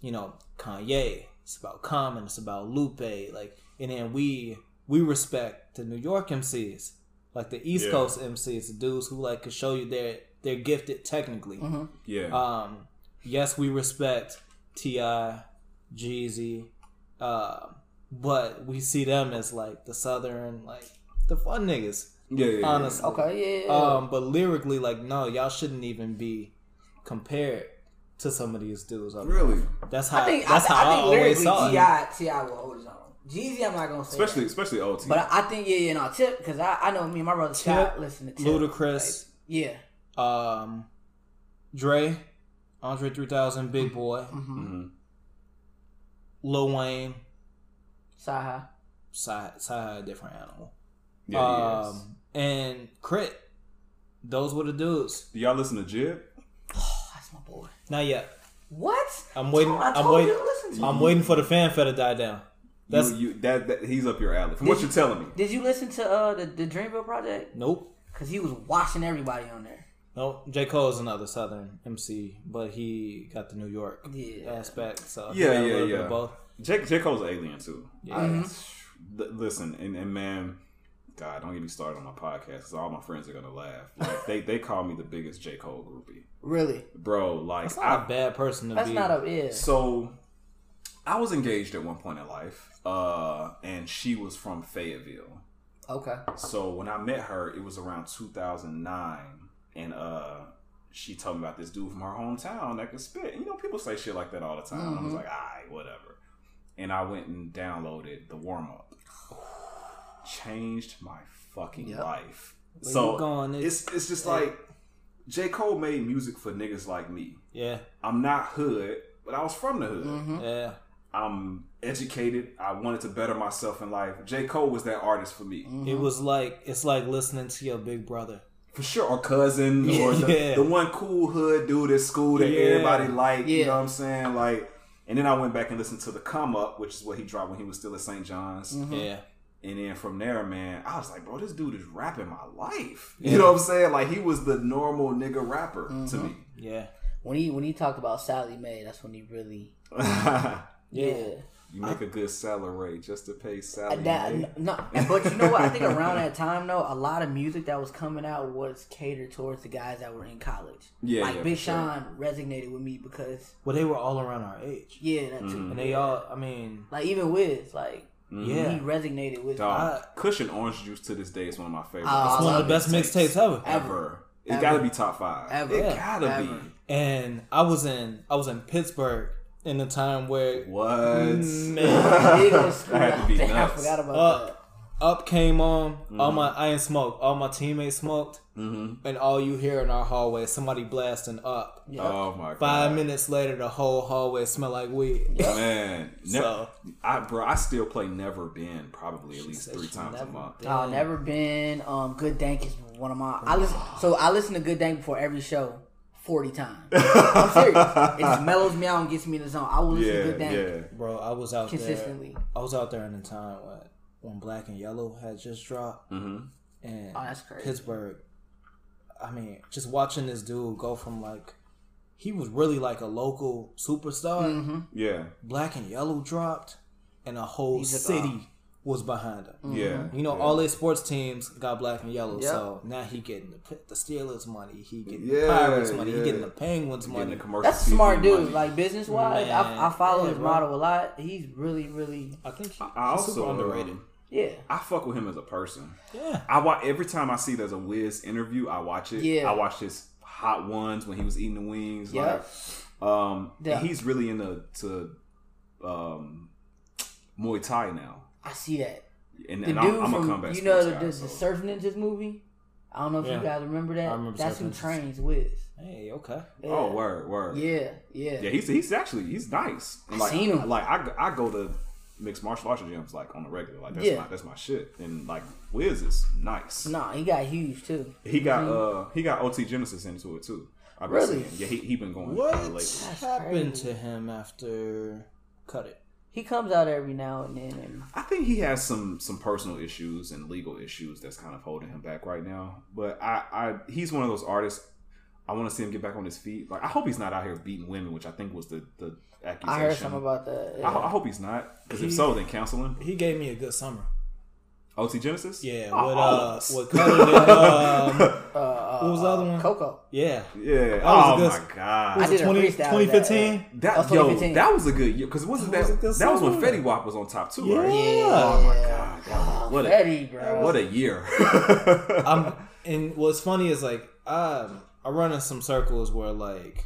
you know Kanye. It's about Common. It's about Lupe. Like, and then we we respect the New York MCs, like the East Yeah. Coast MCs, the dudes who like could show you they're they're gifted technically. Mm-hmm. Yeah. Um, yes, we respect T.I., Jeezy, uh, but we see them as like the southern, like the fun niggas. yeah, yeah, yeah. Honestly, Okay. Yeah. yeah. Um, but lyrically, like no, y'all shouldn't even be compared to some of these dudes. Really, That's how. I think. that's I, how I, I think always saw it. T.I., T.I. will hold his own. Jeezy, I'm not gonna say. especially that. especially OT. But I, I think yeah, yeah, no, Tip because I, I know me and my brother Scott listen to Tip. Ludacris, Like, yeah. um, Dre, Andre 3000, Big Boi, Mm-hmm. Mhm. Lil Wayne, Saha. side side a different animal. yeah, he is. um, and K.R.I.T. Those were the dudes. Do y'all listen to JID? Oh, that's my boy. Not yet. What? I'm waiting. I I'm told waiting. you to listen to I'm waiting for the fanfare to die down. That's you, you, that, that he's up your alley. From what you- you're telling me. Did you listen to uh the, the Dreamville project? nope. Because he was washing everybody on there. Nope. J Cole is another Southern MC, but he got the New York Yeah. aspect. So he Yeah, a yeah, bit yeah. of both. J, J Cole's an alien too. Yeah. I- L- listen, and, and man, God, don't get me started on my podcast because all my friends are gonna laugh. Like they they call me the biggest J Cole groupie, Really? bro. Like That's not I a bad person to That's be. That's not a yeah. so I was engaged at one point in life, uh, and she was from Fayetteville. Okay. So when I met her, it was around 2009, and uh, she told me about this dude from her hometown that could spit. You know, people say shit like that all the time. I was like, alright, whatever. And I went and downloaded the warm up. Changed my fucking Yep. life. Where so you going, it's it's just like J Cole made music for niggas like me. Yeah, I'm not hood, but I was from the hood. Mm-hmm. yeah. I'm educated. I wanted to better myself in life. J. Cole was that artist for me. Mm-hmm. It was like it's like listening to your big brother. For sure. Or cousin or the, Yeah. the one cool hood dude at school that Yeah. everybody liked. You know what I'm saying? Like and then I went back and listened to the come up, which is what he dropped when he was still at St. John's. Mm-hmm. Yeah, And then from there, man, I was like, bro, this dude is rapping my life. You know what I'm saying? Like he was the normal nigga rapper to Mm-hmm. me. yeah, When he when he talked about Sallie Mae, that's when he really you make a good salary just to pay salary. That, no, but you know what? I think around that time though, a lot of music that was coming out was catered towards the guys that were in college. Yeah, like yeah, Big for sure. Sean resonated with me because well, they were all around our age, yeah, that too. Mm-hmm. and they all. I mean, Like even Wiz, like yeah, he resonated with Dog, I- Kush and Orange Juice to this day is one of my favorites. Oh, it's one of the best mixtapes ever. ever. It Ever. gotta be top five. Ever. It Yeah. gotta Ever. be. And I was in I was in Pittsburgh in the time where What? Man. Big old school That had to out be there. I forgot about up that. up came on. Mm-hmm. All my I ain't smoked. All my teammates smoked, Mm-hmm. and all you hear in our hallway is somebody blasting up. Yeah. Oh my god. Five minutes later, the whole hallway smelled like weed. Man, ne- So- I bro, I still play Never Been probably at least three times a month. been. Oh, never been. Um, Good Dank is one of my. I listen. So I listen to Good Dank before every show, forty times. I'm serious. It just mellows me out and gets me in the zone. I will listen to Yeah, Good Dank yeah. Bro, I was out there consistently. there. I was out there in the time when, when Black and Yellow had just dropped, Mm-hmm. and Oh, that's crazy. Pittsburgh. I mean, just watching this dude go from like he was really like a local superstar. Mm-hmm. Yeah, Black and Yellow dropped, and a whole He city was behind him. yeah. You know, yeah. all his sports teams got black and yellow, Yep. so now he getting the, the Steelers money, he getting Yeah, the Pirates money, yeah. he getting the Penguins Getting money. the commercial That's a smart dude. money. Like business wise, I, I follow Yeah, his bro. model a lot. He's really, really I think he, I he's super also underrated. um, yeah. I fuck with him as a person. Yeah, I watch every time I see there's a Wiz interview, I watch it. Yeah. I watch his hot ones when he was eating the wings. Yep. Like, um, Yeah. and he's really into to um, Muay Thai now. I see that. And, The and dude I'm, I'm a from you know the, guy, the, so. the Surf Ninjas movie. I don't know if Yeah. you guys remember that. I remember That's who trains Wiz. hey, okay. Yeah. Oh, word, word. Yeah, yeah. Yeah, he's he's actually he's nice. And I like, seen him. Like I, I go to mixed martial arts gyms like on the regular. Like that's Yeah. my that's my shit. And like Wiz is nice. Nah, he got huge too. He got uh he got OT Genesis into it too. I've been Really? seeing. Yeah, he he been going What happened to him after Cut It? He comes out every now and then, and I think he has some some personal issues and legal issues that's kind of holding him back right now. But I, I he's one of those artists. I want to see him get back on his feet. Like I hope he's not out here beating women, which I think was the the accusation. I heard something about that. I, Yeah. I hope he's not, because if so, then cancel him. He gave me a good summer. OT Genesis. Yeah, Oh, with uh, of us. with Cut and um, uh, uh, what was the other one? Coco. yeah, Yeah. was a oh good- my god. I was it did a 20, freestyle of that, 2015? yeah. That, That was yo, 2015. that was a good year because wasn't That that was a that was when summer. Fetty Wap was on top too, right? Yeah. Oh my god, God. what a Betty, bro. what a year. I'm and what's funny is like I I run in some circles where like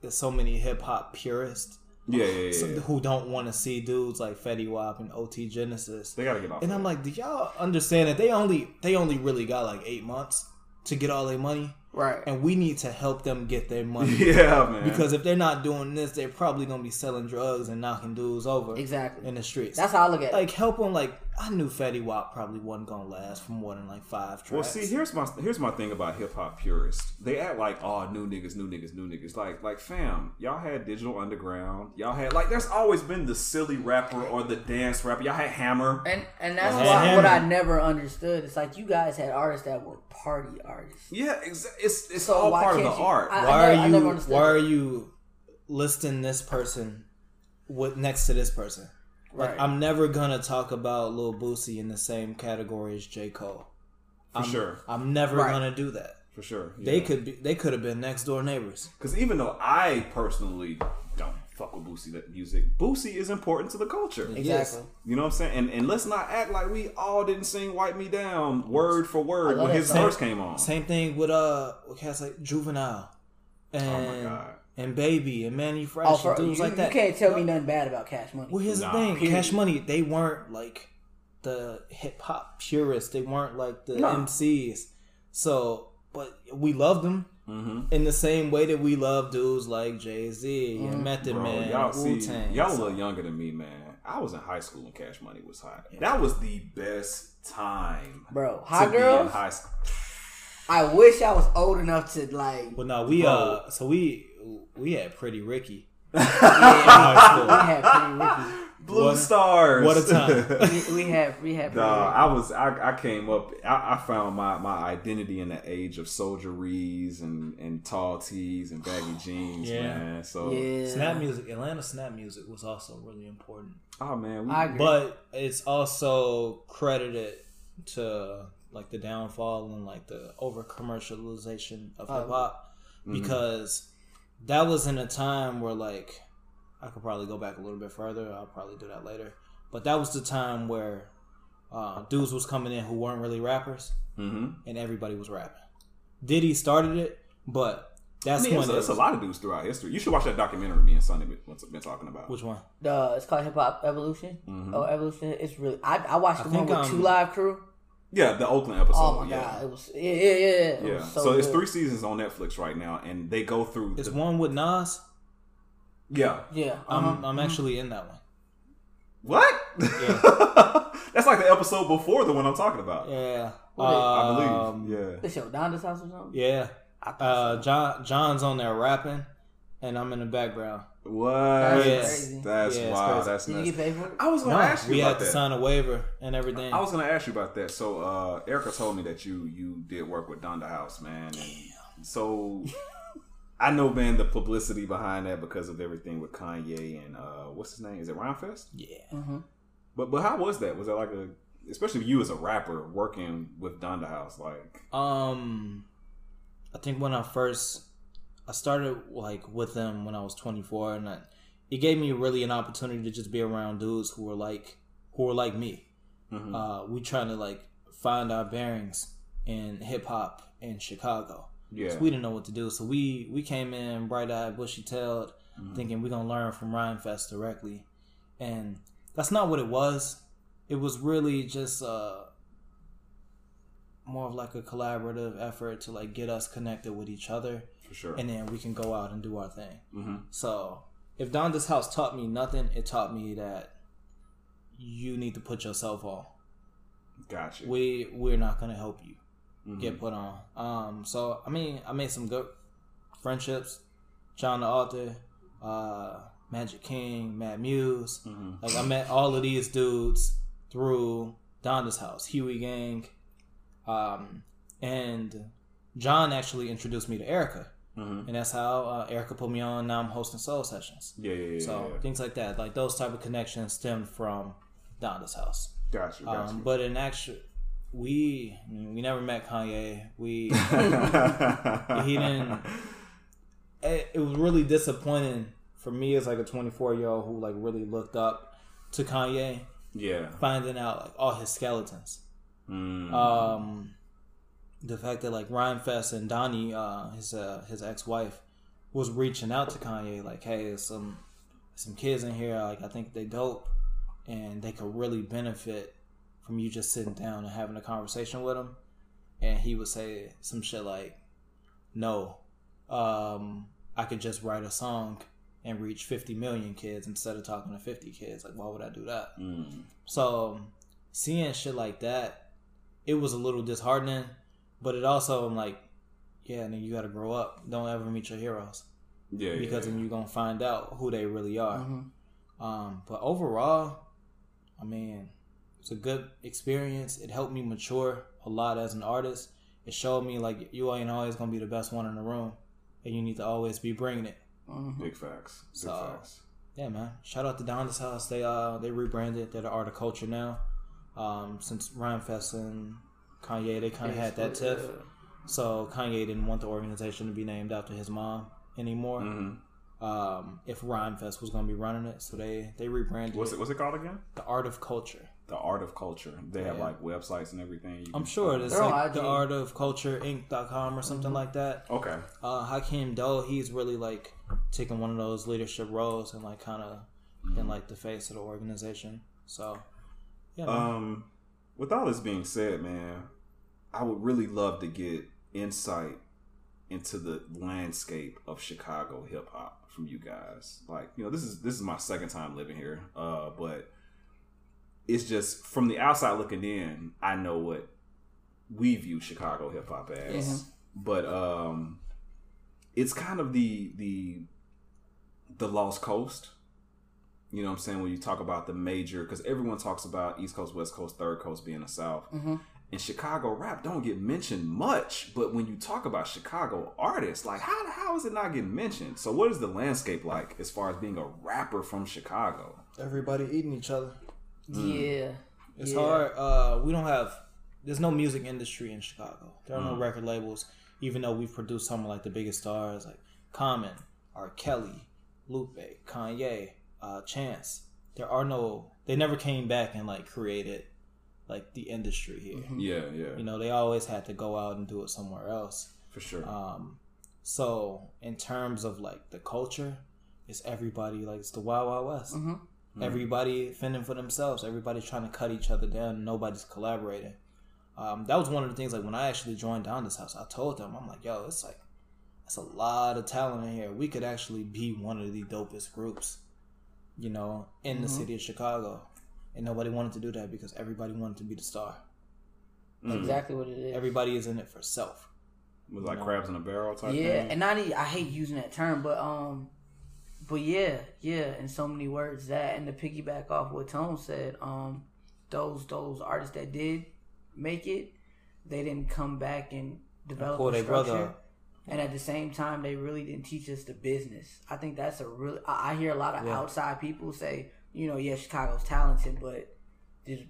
there's so many hip hop purists yeah, yeah, yeah, so- yeah. who don't want to see dudes like Fetty Wap and OT Genesis. They gotta get off. And that. I'm like, do y'all understand that they only they only really got like eight months to get all their money, Right. and we need to help them get their money. yeah, man. Because if they're not doing this, they're probably gonna be selling drugs and knocking dudes over Exactly. in the streets. That's how I look at it. like help them. Like I knew Fetty Wap probably wasn't gonna last for more than like five tracks. Well, see, here's my here's my thing about hip hop purists. They act like, oh, new niggas, new niggas, new niggas. Like, like, fam, y'all had Digital Underground. Y'all had like, there's always been the silly rapper or the dance rapper. Y'all had Hammer. and and that's why, Hammer. what I never understood. It's like you guys had artists that were party artists. Yeah, exa- it's it's So all part of the you- art. I- why never- are you why that. are you listing this person with next to this person? Like Right. I'm never gonna talk about Lil Boosie in the same category as J Cole. For I'm, sure. I'm never Right. gonna do that. For sure. They could be. They could have been next door neighbors. Because even though I personally don't fuck with Boosie that music, Boosie is important to the culture. Exactly. You know what I'm saying? And and let's not act like we all didn't sing "Wipe Me Down" word for word when his song. verse came on. Same thing with uh, with cats like Juvenile, and Oh my God. And Baby and Mannie Fresh, Oh, and for, dudes you, like that. you can't tell me nothing bad about Cash Money. Well, here's Nah, the thing: period. Cash Money, they weren't like the hip hop purists. They weren't like the No. MCs. So, but we loved them Mm-hmm. in the same way that we love dudes like Jay Z and Method Bro, Man, y'all Wu see, Tang. y'all a little younger than me, man. I was in high school when Cash Money was hot. That was the best time, Bro, to Hot be in Girls, high school. I wish I was old enough to like. Well, no, we Bro. uh, so we we had Pretty Ricky. Yeah, we had Pretty Ricky. Blue What- Stars. what a time. We, we had we had Pretty Nah, Ricky. I was I, I came up I, I found my, my identity in the age of soldieries and, and tall tees and baggy jeans, Yeah. man. So yeah, Snap music, Atlanta snap music was also really important. oh man, we, I agree. But it's also credited to like the downfall and like the over commercialization of Oh. hip hop Mm-hmm. because that was in a time where like I could probably go back a little bit further. I'll probably do that later. But that was the time where uh, dudes was coming in who weren't really rappers hmm and everybody was rapping. Diddy started it, but that's I mean, when it's, a lot of dudes throughout history. You should watch that documentary me and Sonny been, been talking about. Which one? the it's called Hip Hop Evolution. Mm-hmm. Oh, Evolution. It's really. I, I watched I the one think, with um, 2 Live Crew. Yeah, the Oakland episode. Oh my yeah. god, it was yeah yeah yeah. yeah. It Yeah, was so, so, it's three seasons on Netflix right now, and they go through. It's the, one with Nas. yeah, Yeah, I'm uh-huh. I'm actually in that one. what? Yeah. That's like the episode before the one I'm talking about. Yeah, I believe. Um, yeah. the show Donda's House or something. Yeah. Uh. John John's on there rapping, and I'm in the background. What? That's Yeah. crazy. That's Yeah, wild. crazy. That's Did you get paid for it? I was gonna No, ask you we about had to that. sign a waiver and everything. I was gonna ask you about that. So uh, Erica told me that you you did work with Donda House, man. And so I know, man, the publicity behind that because of everything with Kanye and uh, what's his name? Is it Rhymefest? yeah. Mm-hmm. But but how was that? Was that like a especially you as a rapper working with Donda House? Like Um, I think when I first I started like with them when I was 24, and I, it gave me really an opportunity to just be around dudes who were like who were like me. Mhm. Uh, we trying to like find our bearings in hip hop in Chicago. yeah, So we didn't know what to do. So we we came in bright eyed, bushy tailed, Mm-hmm. thinking we're gonna learn from Rhymefest directly, and that's not what it was. It was really just uh, more of like a collaborative effort to like get us connected with each other, for sure. and then we can go out and do our thing. hmm So if Donda's house taught me nothing, it taught me that you need to put yourself on. Gotcha. We we're not gonna help you Mhm. get put on. Um, so I mean, I made some good friendships. John the author, uh, Magic King, Matt Muse. Mhm. Like I met all of these dudes through Donda's house, Huey Gang, um, and John actually introduced me to Erica, Mhm. and that's how uh, Erica put me on. Now I'm hosting soul sessions. Yeah, yeah, yeah. So yeah. things like that, like those type of connections stemmed from Donda's house. Gotcha. Gotcha. Um, but in actual, we I mean, we never met Kanye. We he didn't. It, it was really disappointing for me as like a 24 year old who like really looked up to Kanye, yeah. finding out like all his skeletons. Mm. Um, the fact that like Rhymefest and Donnie, uh, his uh, his ex wife, was reaching out to Kanye like, hey, there's some some kids in here. Like I think they dope, and they could really benefit from you just sitting down and having a conversation with them. And he would say some shit like, no, um, I could just write a song and reach 50 million kids instead of talking to 50 kids. Like, why would I do that? Mm. So seeing shit like that, it was a little disheartening, but it also I'm like, yeah, then you got to grow up. Don't ever meet your heroes Yeah, yeah, because yeah. then you're gonna find out who they really are. Mm-hmm. Um, but overall, I mean, it's a good experience. It helped me mature a lot as an artist. It showed me like you ain't always gonna be the best one in the room, and you need to always be bringing it. Mm-hmm. Big facts. Big So- facts. yeah, man. Shout out to Donda's House. They uh they rebranded. They're the Art of Culture now. Um, since Rhymefest and Kanye, they kind of had that tiff. So Kanye didn't want the organization to be named after his mom anymore. Mm-hmm. Um, if Rhymefest was going to be running it, so they they rebranded What's it. it? What's it called again? The Art of Culture. The Art of Culture. They have like websites and everything. You I'm sure it's They're like the Art of Culture Inc.com or something like that. Okay. uh, Hakeem Doe, he's really like taking one of those leadership roles and like kind of been like the face of the organization. So, yeah, man. Um, with all this being said, man, I would really love to get insight into the landscape of Chicago hip hop from you guys. Like, you know, this is this is my second time living here, uh, but it's just from the outside looking in, I know what we view Chicago hip hop as. Yeah. But um, it's kind of the the the lost coast. You know what I'm saying? When you talk about the major, because everyone talks about East Coast, West Coast, Third Coast being the South. Mhm. And Chicago rap don't get mentioned much, but when you talk about Chicago artists, like how how is it not getting mentioned? So what is the landscape like as far as being a rapper from Chicago? everybody eating each other. Yeah. It's Yeah. hard. Uh, we don't have. There's no music industry in Chicago. There are Mm. no record labels. Even though we've produced some of like the biggest stars like Common, R. Kelly, Lupe, Kanye, uh, Chance. There are no. They never came back and like created like the industry here. Yeah, yeah, You know, they always had to go out and do it somewhere else. for sure. Um, so in terms of like the culture, it's everybody like it's the Wild Wild West. Mhm. Everybody fending for themselves. Everybody's trying to cut each other down. Nobody's collaborating. Um, that was one of the things. Like when I actually joined Donda's house, I told them, I'm like, yo, it's like it's a lot of talent in here. We could actually be one of the dopest groups, you know, in the Mhm. city of Chicago. And nobody wanted to do that because everybody wanted to be the star. Mhm. Exactly what it is. Everybody is in it for self. It was like No. crabs in a barrel type yeah, thing. and not even, I hate using that term, but um, but yeah, yeah, in so many words that, and to piggyback off what Tone said, um, those those artists that did make it, they didn't come back and develop pull a their brother structure. And at the same time, they really didn't teach us the business. I think that's a real. I, I hear a lot of Yeah. outside people say, you know, yeah, Chicago's talented, but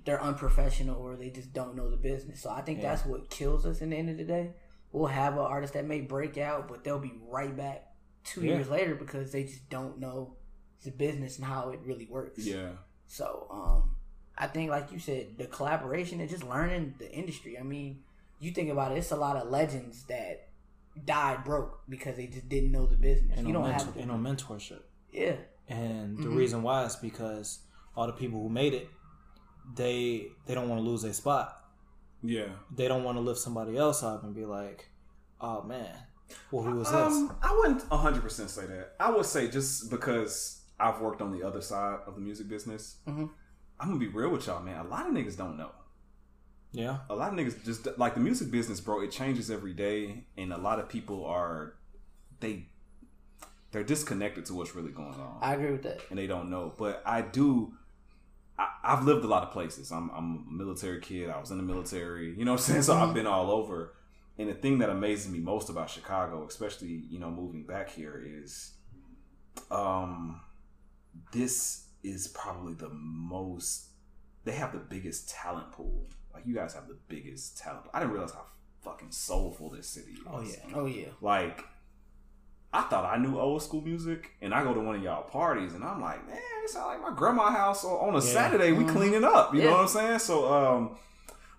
they're- unprofessional or they just don't know the business. So I think Yeah. that's what kills us in the end of the day. We'll have an artist that may break out, but they'll be right back two Yeah. years later because they just don't know the business and how it really works. Yeah, So um, I think, like you said, the collaboration and just learning the industry. I mean, you think about it, it's a lot of legends that died broke because they just didn't know the business. And you no, don't mentor, have and no mentorship. yeah, And the Mhm. reason why is because all the people who made it, they they don't want to lose their spot. yeah. They don't want to lift somebody else up and be like, "Oh man, well who was this?" Um, I wouldn't 100 percent say that. I would say just because I've worked on the other side of the music business, Mhm. I'm gonna be real with y'all, man. A lot of niggas don't know. yeah, A lot of niggas just like the music business, bro. It changes every day, and a lot of people are they they're disconnected to what's really going on. I agree with that. and they don't know. But I do. I, I've lived a lot of places. I'm, I'm a military kid. I was in the military. You know what I'm saying? So I've been all over. And the thing that amazes me most about Chicago, especially you know moving back here, is, um, this is probably the most. They have the biggest talent pool. Like you guys have the biggest talent. I didn't realize how fucking soulful this city is. Oh, yeah. Oh yeah, Like, I thought I knew old school music, and I go to one of y'all parties, and I'm like, man, it sound like my grandma house on a Yeah. Saturday. We Mhm. cleaning up. You know what I'm saying? So, um,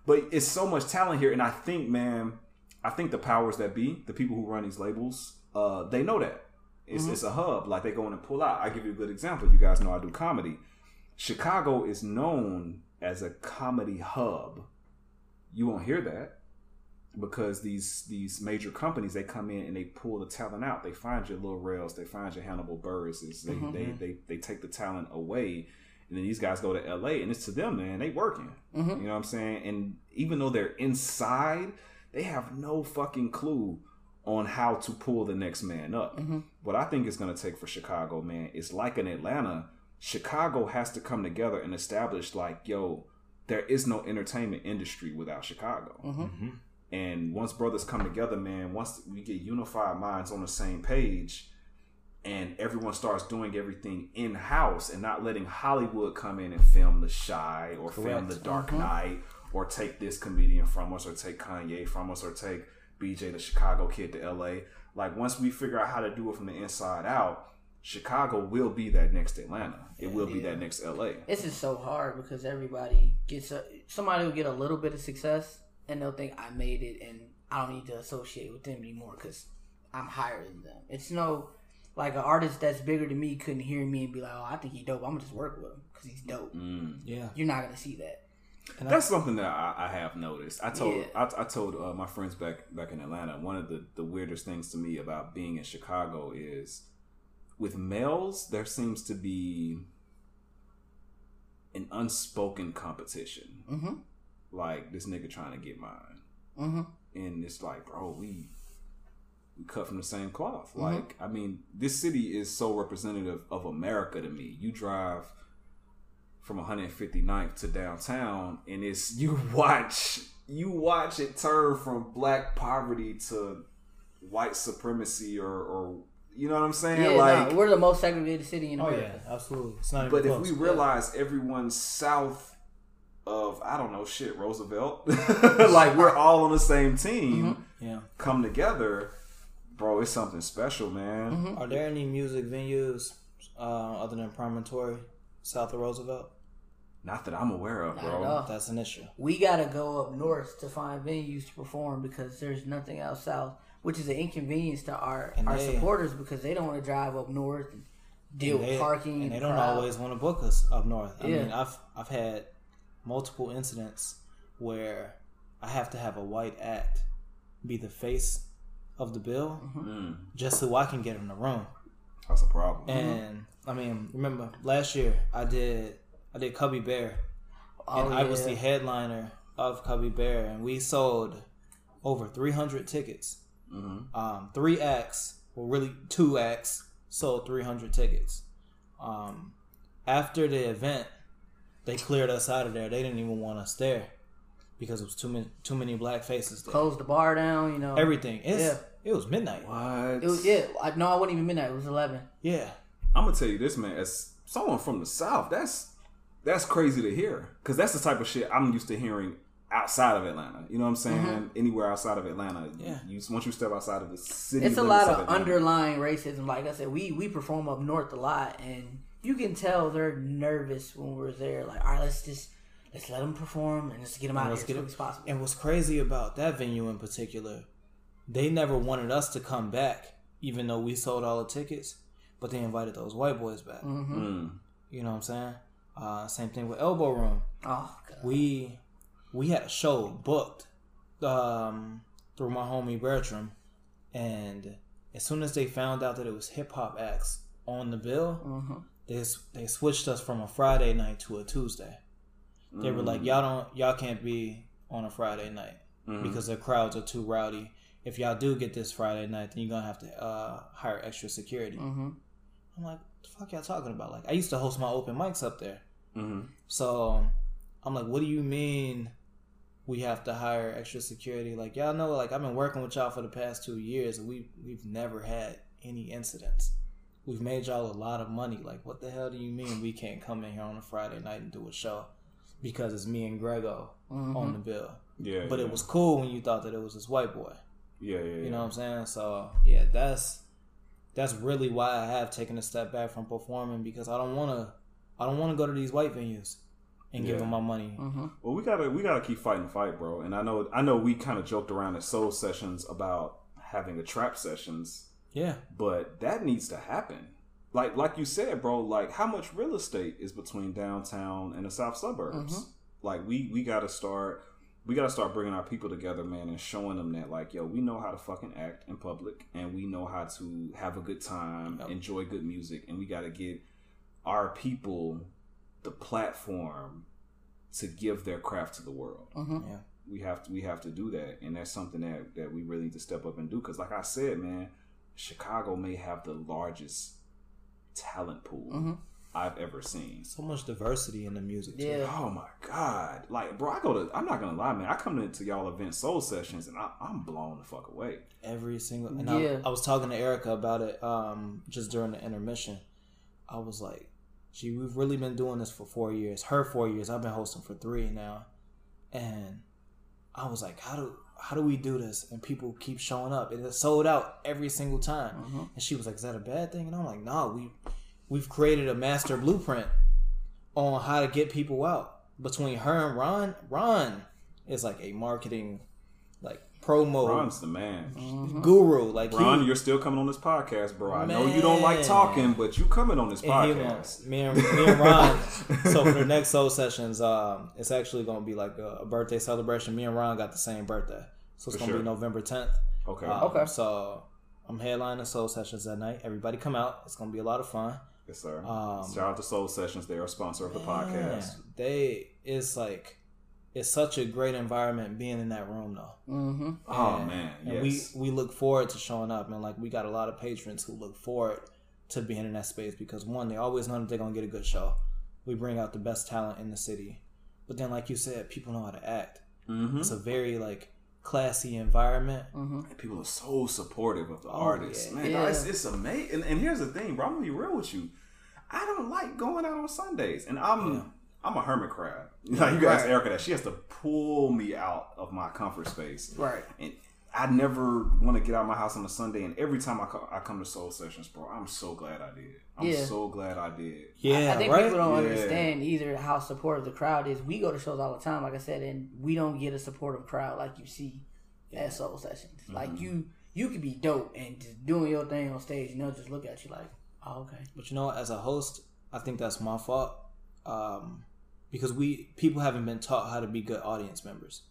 but it's so much talent here, and I think, man, I think the powers that be, the people who run these labels, uh, they know that. It's, Mhm. it's a hub. Like they go in and pull out. I give you a good example. You guys know I do comedy. Chicago is known as a comedy hub. You won't hear that because these these major companies they come in and they pull the talent out. They find your Lil Rels, they find your Hannibal Buress's, they, Mhm. they they they take the talent away, and then these guys go to L.A. and it's to them, man. They working. Mhm. You know what I'm saying? And even though they're inside, they have no fucking clue on how to pull the next man up. Mhm. What I think it's going to take for Chicago, man, is like in Atlanta, Chicago has to come together and establish, like, yo, there is no entertainment industry without Chicago. Mhm. And once brothers come together, man, once we get unified minds on the same page, and everyone starts doing everything in house and not letting Hollywood come in and film The Chi or film The Dark mm-hmm. Knight or take this comedian from us or take Kanye from us or take BJ the Chicago kid to LA. Like once we figure out how to do it from the inside out, Chicago will be that next Atlanta. It will be that next LA. This is so hard because everybody gets a somebody will get a little bit of success and they'll think I made it and I don't need to associate with them anymore because I'm higher than them. It's no like an artist that's bigger than me couldn't hear me and be like, oh, I think he's dope. I'm gonna just work with him because he's dope. Yeah. You're not gonna see that. That's something that I, I have noticed. I told Yeah. I, I told uh, my friends back back in Atlanta. One of the the weirdest things to me about being in Chicago is with males there seems to be an unspoken competition. Mm-hmm. Like this nigga trying to get mine, Mm-hmm. and it's like, bro, we we cut from the same cloth. Like, I mean, this city is so representative of America to me. You drive from 159th to downtown, and it's you watch you watch it turn from black poverty to white supremacy, or or you know what I'm saying? Yeah, like, no, we're the most segregated city in Oh America. yeah, absolutely. It's not even but if close. we realize everyone's south of I don't know shit Roosevelt, like we're all on the same team, yeah. come together, bro. It's something special, man. Are there any music venues uh, other than Promontory, south of Roosevelt? Not that I'm aware of, Not bro. That's an issue. We gotta go up north to find venues to perform because there's nothing else south, which is an inconvenience to our And our they- supporters because they don't want to drive up north and deal And with they, parking and they don't crowd. always want to book us up north. I Yeah. mean, I've I've had multiple incidents where I have to have a white act be the face of the bill Mm, just so I can get in the room. that's a problem. And I mean, remember last year I did I did Cubby Bear, Oh, and I was the headliner of Cubby Bear, and we sold over 300 tickets. Mhm. Um, three acts, well, really two acts, sold 300 tickets. Um, after the event, they cleared us out of there. They didn't even want us there because it was too many too many black faces there. close the bar down. You know, Everything. It's, Yeah. It was midnight. What? It was yeah. I, no, I wasn't even midnight. It was eleven. Yeah. I'm gonna tell you this, man. As someone from the south, that's that's crazy to hear because that's the type of shit I'm used to hearing outside of Atlanta. You know what I'm saying? Mm-hmm. Anywhere outside of Atlanta, Yeah. You once you step outside of the city, It's a lot of Atlanta- underlying racism. Like I said, we we perform up north a lot, and you can tell they're nervous when we're there. Like, all right, let's just let's let them perform and let's get them out Let's here as it. quick as possible. And what's crazy about that venue in particular, they never wanted us to come back, even though we sold all the tickets. But they invited those white boys back. Mm. You know what I'm saying? Uh, same thing with Elbow Room. Oh god. We we had a show booked um, through my homie Bertram, and as soon as they found out that it was hip hop acts on the bill, Mhm. They they switched us from a Friday night to a Tuesday. They were like, y'all don't, y'all can't be on a Friday night because the crowds are too rowdy. If y'all do get this Friday night, then you're gonna have to uh, hire extra security. Mhm. I'm like, what the fuck y'all talking about? Like, I used to host my open mics up there, hmm so I'm like, what do you mean? We have to hire extra security? Like, y'all know, like I've been working with y'all for the past two years, and we we've never had any incidents. We've made y'all a lot of money. Like, what the hell do you mean we can't come in here on a Friday night and do a show because it's me and Grego on the bill? Yeah, But yeah. it was cool when you thought that it was this white boy. yeah, yeah, yeah. You know what I'm saying? So yeah, that's that's really why I have taken a step back from performing because I don't want to I don't want to go to these white venues and give Yeah. them my money. Mhm. Well, we gotta we gotta keep fighting the fight, bro. And I know I know we kind of joked around at Soul Sessions about having a trap sessions, Yeah, but that needs to happen. Like like you said, bro. Like how much real estate is between downtown and the south suburbs? Like we we gotta start. We gotta start bringing our people together, man, and showing them that, like, yo, we know how to fucking act in public, and we know how to have a good time, Yep. enjoy good music, and we gotta get our people the platform to give their craft to the world. Mhm. yeah, We have to we have to do that, and that's something that that we really need to step up and do. Because, like I said, man, Chicago may have the largest talent pool. Mhm. I've ever seen. So much diversity in the music. Too. Yeah. Oh my god! Like, bro, I go to. I'm not gonna lie, man. I come into y'all event soul sessions, and I, I'm blown the fuck away. Every single. And Yeah. I, I was talking to Erica about it um, just during the intermission. I was like, "Gee, we've really been doing this for four years. Her four years. I've been hosting for three now." And I was like, "How do how do we do this?" And people keep showing up. and It's sold out every single time. Mm-hmm. And she was like, "Is that a bad thing?" And I'm like, "No, we we've created a master blueprint on how to get people out." Between her and Ron, Ron is like a marketing promo Ron's the man. Mm-hmm. guru. Like he- Ron, you're still coming on this podcast, bro. I know you don't like talking, but you coming on this and podcast. wants me and, me and Ron. so for the next soul sessions, um, it's actually going to be like a, a birthday celebration. Me and Ron got the same birthday, so it's For going to sure. be November 10th. Okay. Um, Okay. So I'm headlining soul sessions that night. Everybody come out. It's going to be a lot of fun. yes, sir. Um, Shout out to Soul Sessions. They're a sponsor of the podcast. They it's like it's such a great environment being in that room though. Mm-hmm. Oh And- man, and yes. we we look forward to showing up, and like we got a lot of patrons who look forward to being in that space because one, they always know that they're gonna get a good show. We bring out the best talent in the city, but then like you said, people know how to act. hmm It's a very like classy environment. Mm-hmm. And people are so supportive of the Oh, artists. yeah. Man, Yeah. it's, it's amazing. And, and here's the thing, bro. I'm gonna be real with you. I don't like going out on Sundays, and I'm Yeah. I'm a hermit crab. Like you guys, Right. Erica, that she has to pull me out of my comfort space. Right. And I never want to get out of my house on a Sunday. And every time I, co- I come to Soul Sessions, bro, I'm so glad I did. I'm Yeah. so glad I did. Yeah, I think right. people don't Yeah. understand either how supportive the crowd is. We go to shows all the time, like I said, and we don't get a supportive crowd like you see at Soul Sessions. Mm-hmm. Like you, you could be dope and just doing your thing on stage, and they'll just look at you like, "Oh, okay." But you know, as a host, I think that's my fault um, because we people haven't been taught how to be good audience members.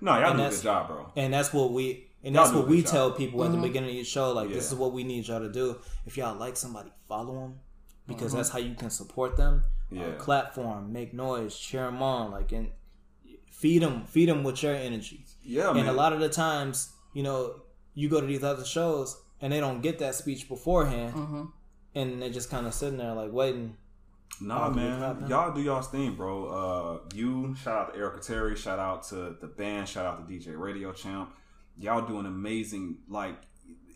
No, y'all And do a that's- good job, bro. And that's what we and Y'all that's what we job. tell people at the Mhm. beginning of each show. Like this is what we need y'all to do. If y'all like somebody, follow them because Mm-hmm. that's how you can support them. Uh, Yeah. clap for them, make noise, cheer them on, like and feed them, feed them with your energy. Yeah, and man. a lot of the times, you know, you go to these other shows and they don't get that speech beforehand, Mm-hmm. and they're just kind of sitting there like waiting. Nah, man, good clap, man. y'all do y'all's thing, bro. Uh, you shout out to Erica Terry, shout out to the band, shout out to DJ Radio Champ. Y'all doing amazing. Like,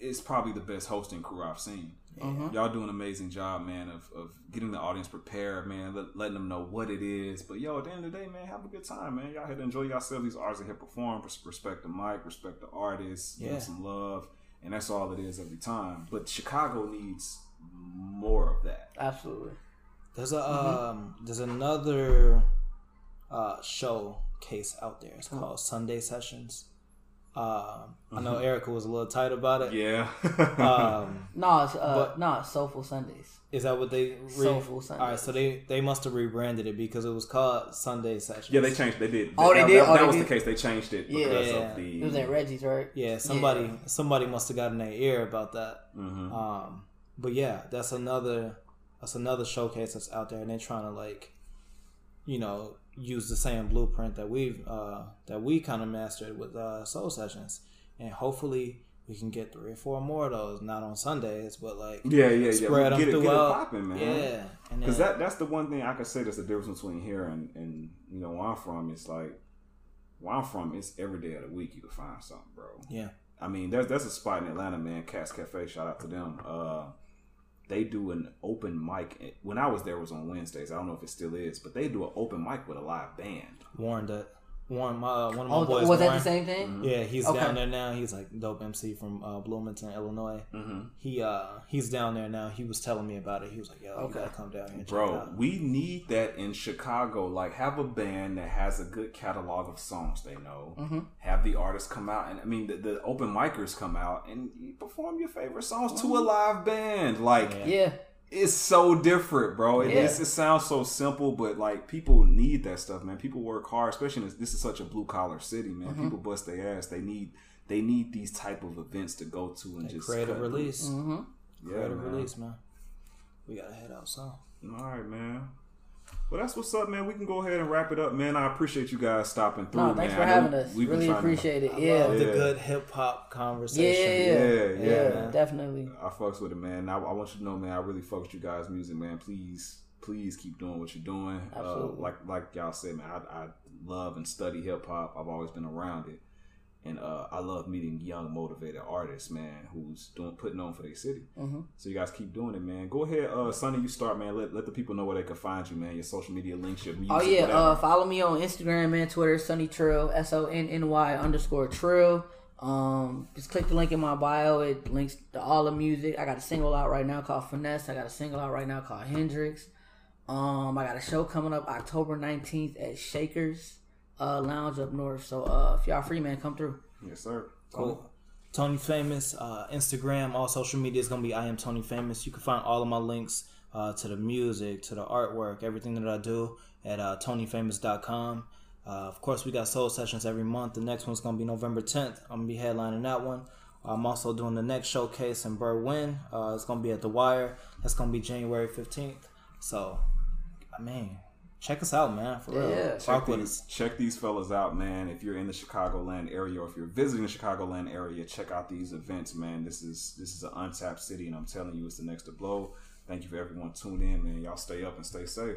it's probably the best hosting crew I've seen. Mhm. Y'all do an amazing job, man, of, of getting the audience prepared, man, let, letting them know what it is. But yo, at the end of the day, man, have a good time, man. Y'all here to enjoy yourselves. These artists are here to perform. Respect the mic, respect the artists, give them some love, and that's all it is every time. But Chicago needs more of that. Absolutely. There's a Mm-hmm. um, there's another uh, showcase out there. It's called Sunday Sessions. Um, I know Erica was a little tight about it. Mm-hmm. Yeah. Um, No, it's uh, But- no, it's Soulful Sundays. is that what they? Re- Soulful Sundays. All right, so they they must have rebranded it because it was called Sunday Sessions. Yeah, they changed. They did. Oh, they did? That, Oh, that they was did? the case. They changed it Yeah. because Yeah. of the. It was at Reggie's, right? Yeah, somebody Yeah. somebody must have gotten their ear about that. Mhm. Um, but yeah, that's another that's another showcase that's out there, and they're trying to like, you know, use the same blueprint that we've uh, that we kind of mastered with uh, Soul Sessions, and hopefully we can get three or four more of those. Not on Sundays, but like Yeah, yeah, yeah. spread them Get it, get it throughout. popping, man. Yeah, and Because that that's the one thing I can say that's the difference between here and and you know where I'm from. It's like where I'm from, it's every day of the week you can find something, bro. yeah, I mean, there's there's a spot in Atlanta, man, Cats Cafe. Shout out to them. Uh, they do an open mic. When I was there, it was on Wednesdays. I don't know if it still is, but they do an open mic with a live band. Warren that Warren, my one of my Oh, boys. was that the same thing? Mm-hmm. Yeah, he's Okay. down there now. He's like dope MC from uh, Bloomington, Illinois. Mm-hmm. He uh he's down there now. He was telling me about it. He was like, "Yo, Okay. you gotta come down here, and check it Bro, out." we need that in Chicago. Like, have a band that has a good catalog of songs they know. Mm-hmm. Have the artists come out, and I mean, the, the open micers come out and you perform your favorite songs to Mm-hmm. a live band. Like, Yeah. Yeah. It's so different, bro. It, Yeah. it's- it sounds so simple, but like people need that stuff, man. People work hard, especially in this, this is such a blue collar city, man. Mm-hmm. People bust their ass. They need they need these type of events to go to and Hey, just creative cut release, Mm-hmm. loose. Yeah, creative man. release, man. We gotta head out soon. All right, man. Well, that's what's up, man. We can go ahead and wrap it up, man. I appreciate you guys stopping through. No, thanks man. for having us. we've Really trying to- appreciate it. I Yeah. the Yeah. good hip hop yeah. conversation. Yeah. Yeah, yeah. man. definitely. I fucks with it, man. I, I want you to know, man. I really fucks with you guys' music, man. Please, please keep doing what you're doing. Uh, Absolutely. like like y'all said, man. I, I love and study hip hop. I've always been around it, and uh, I love meeting young, motivated artists, man, who's doing putting on for their city. Mhm. So you guys keep doing it, man. Go ahead, uh, Sonny. You start, man. Let, let the people know where they can find you, man. Your social media links, your music. Oh yeah, uh, follow me on Instagram and Twitter, Sonny Trill, S O N N Y underscore Trill. Um, just click the link in my bio. It links to all the music. I got a single out right now called Finesse. I got a single out right now called Hendrix. Um, I got a show coming up October nineteenth at Shakers uh, Lounge up north. So uh, if y'all free, man, come through. yes, sir. Cool. Tony Famous, uh, Instagram, all social media is gonna be I am Tony Famous. You can find all of my links uh, to the music, to the artwork, everything that I do at uh, TonyFamous.com. Uh, of course, we got soul sessions every month. The next one's gonna be November 10th. I'm gonna be headlining that one. I'm also doing the next showcase in Berwyn. Uh, it's gonna be at the Wire. That's gonna be January 15th. So, I mean, check us out, man. For real, Yeah. rock check these, check these fellas out, man. If you're in the Chicagoland area or if you're visiting the Chicagoland area, check out these events, man. This is this is an untapped city, and I'm telling you, it's the next to blow. Thank you for everyone tuning in, man. Y'all stay up and stay safe.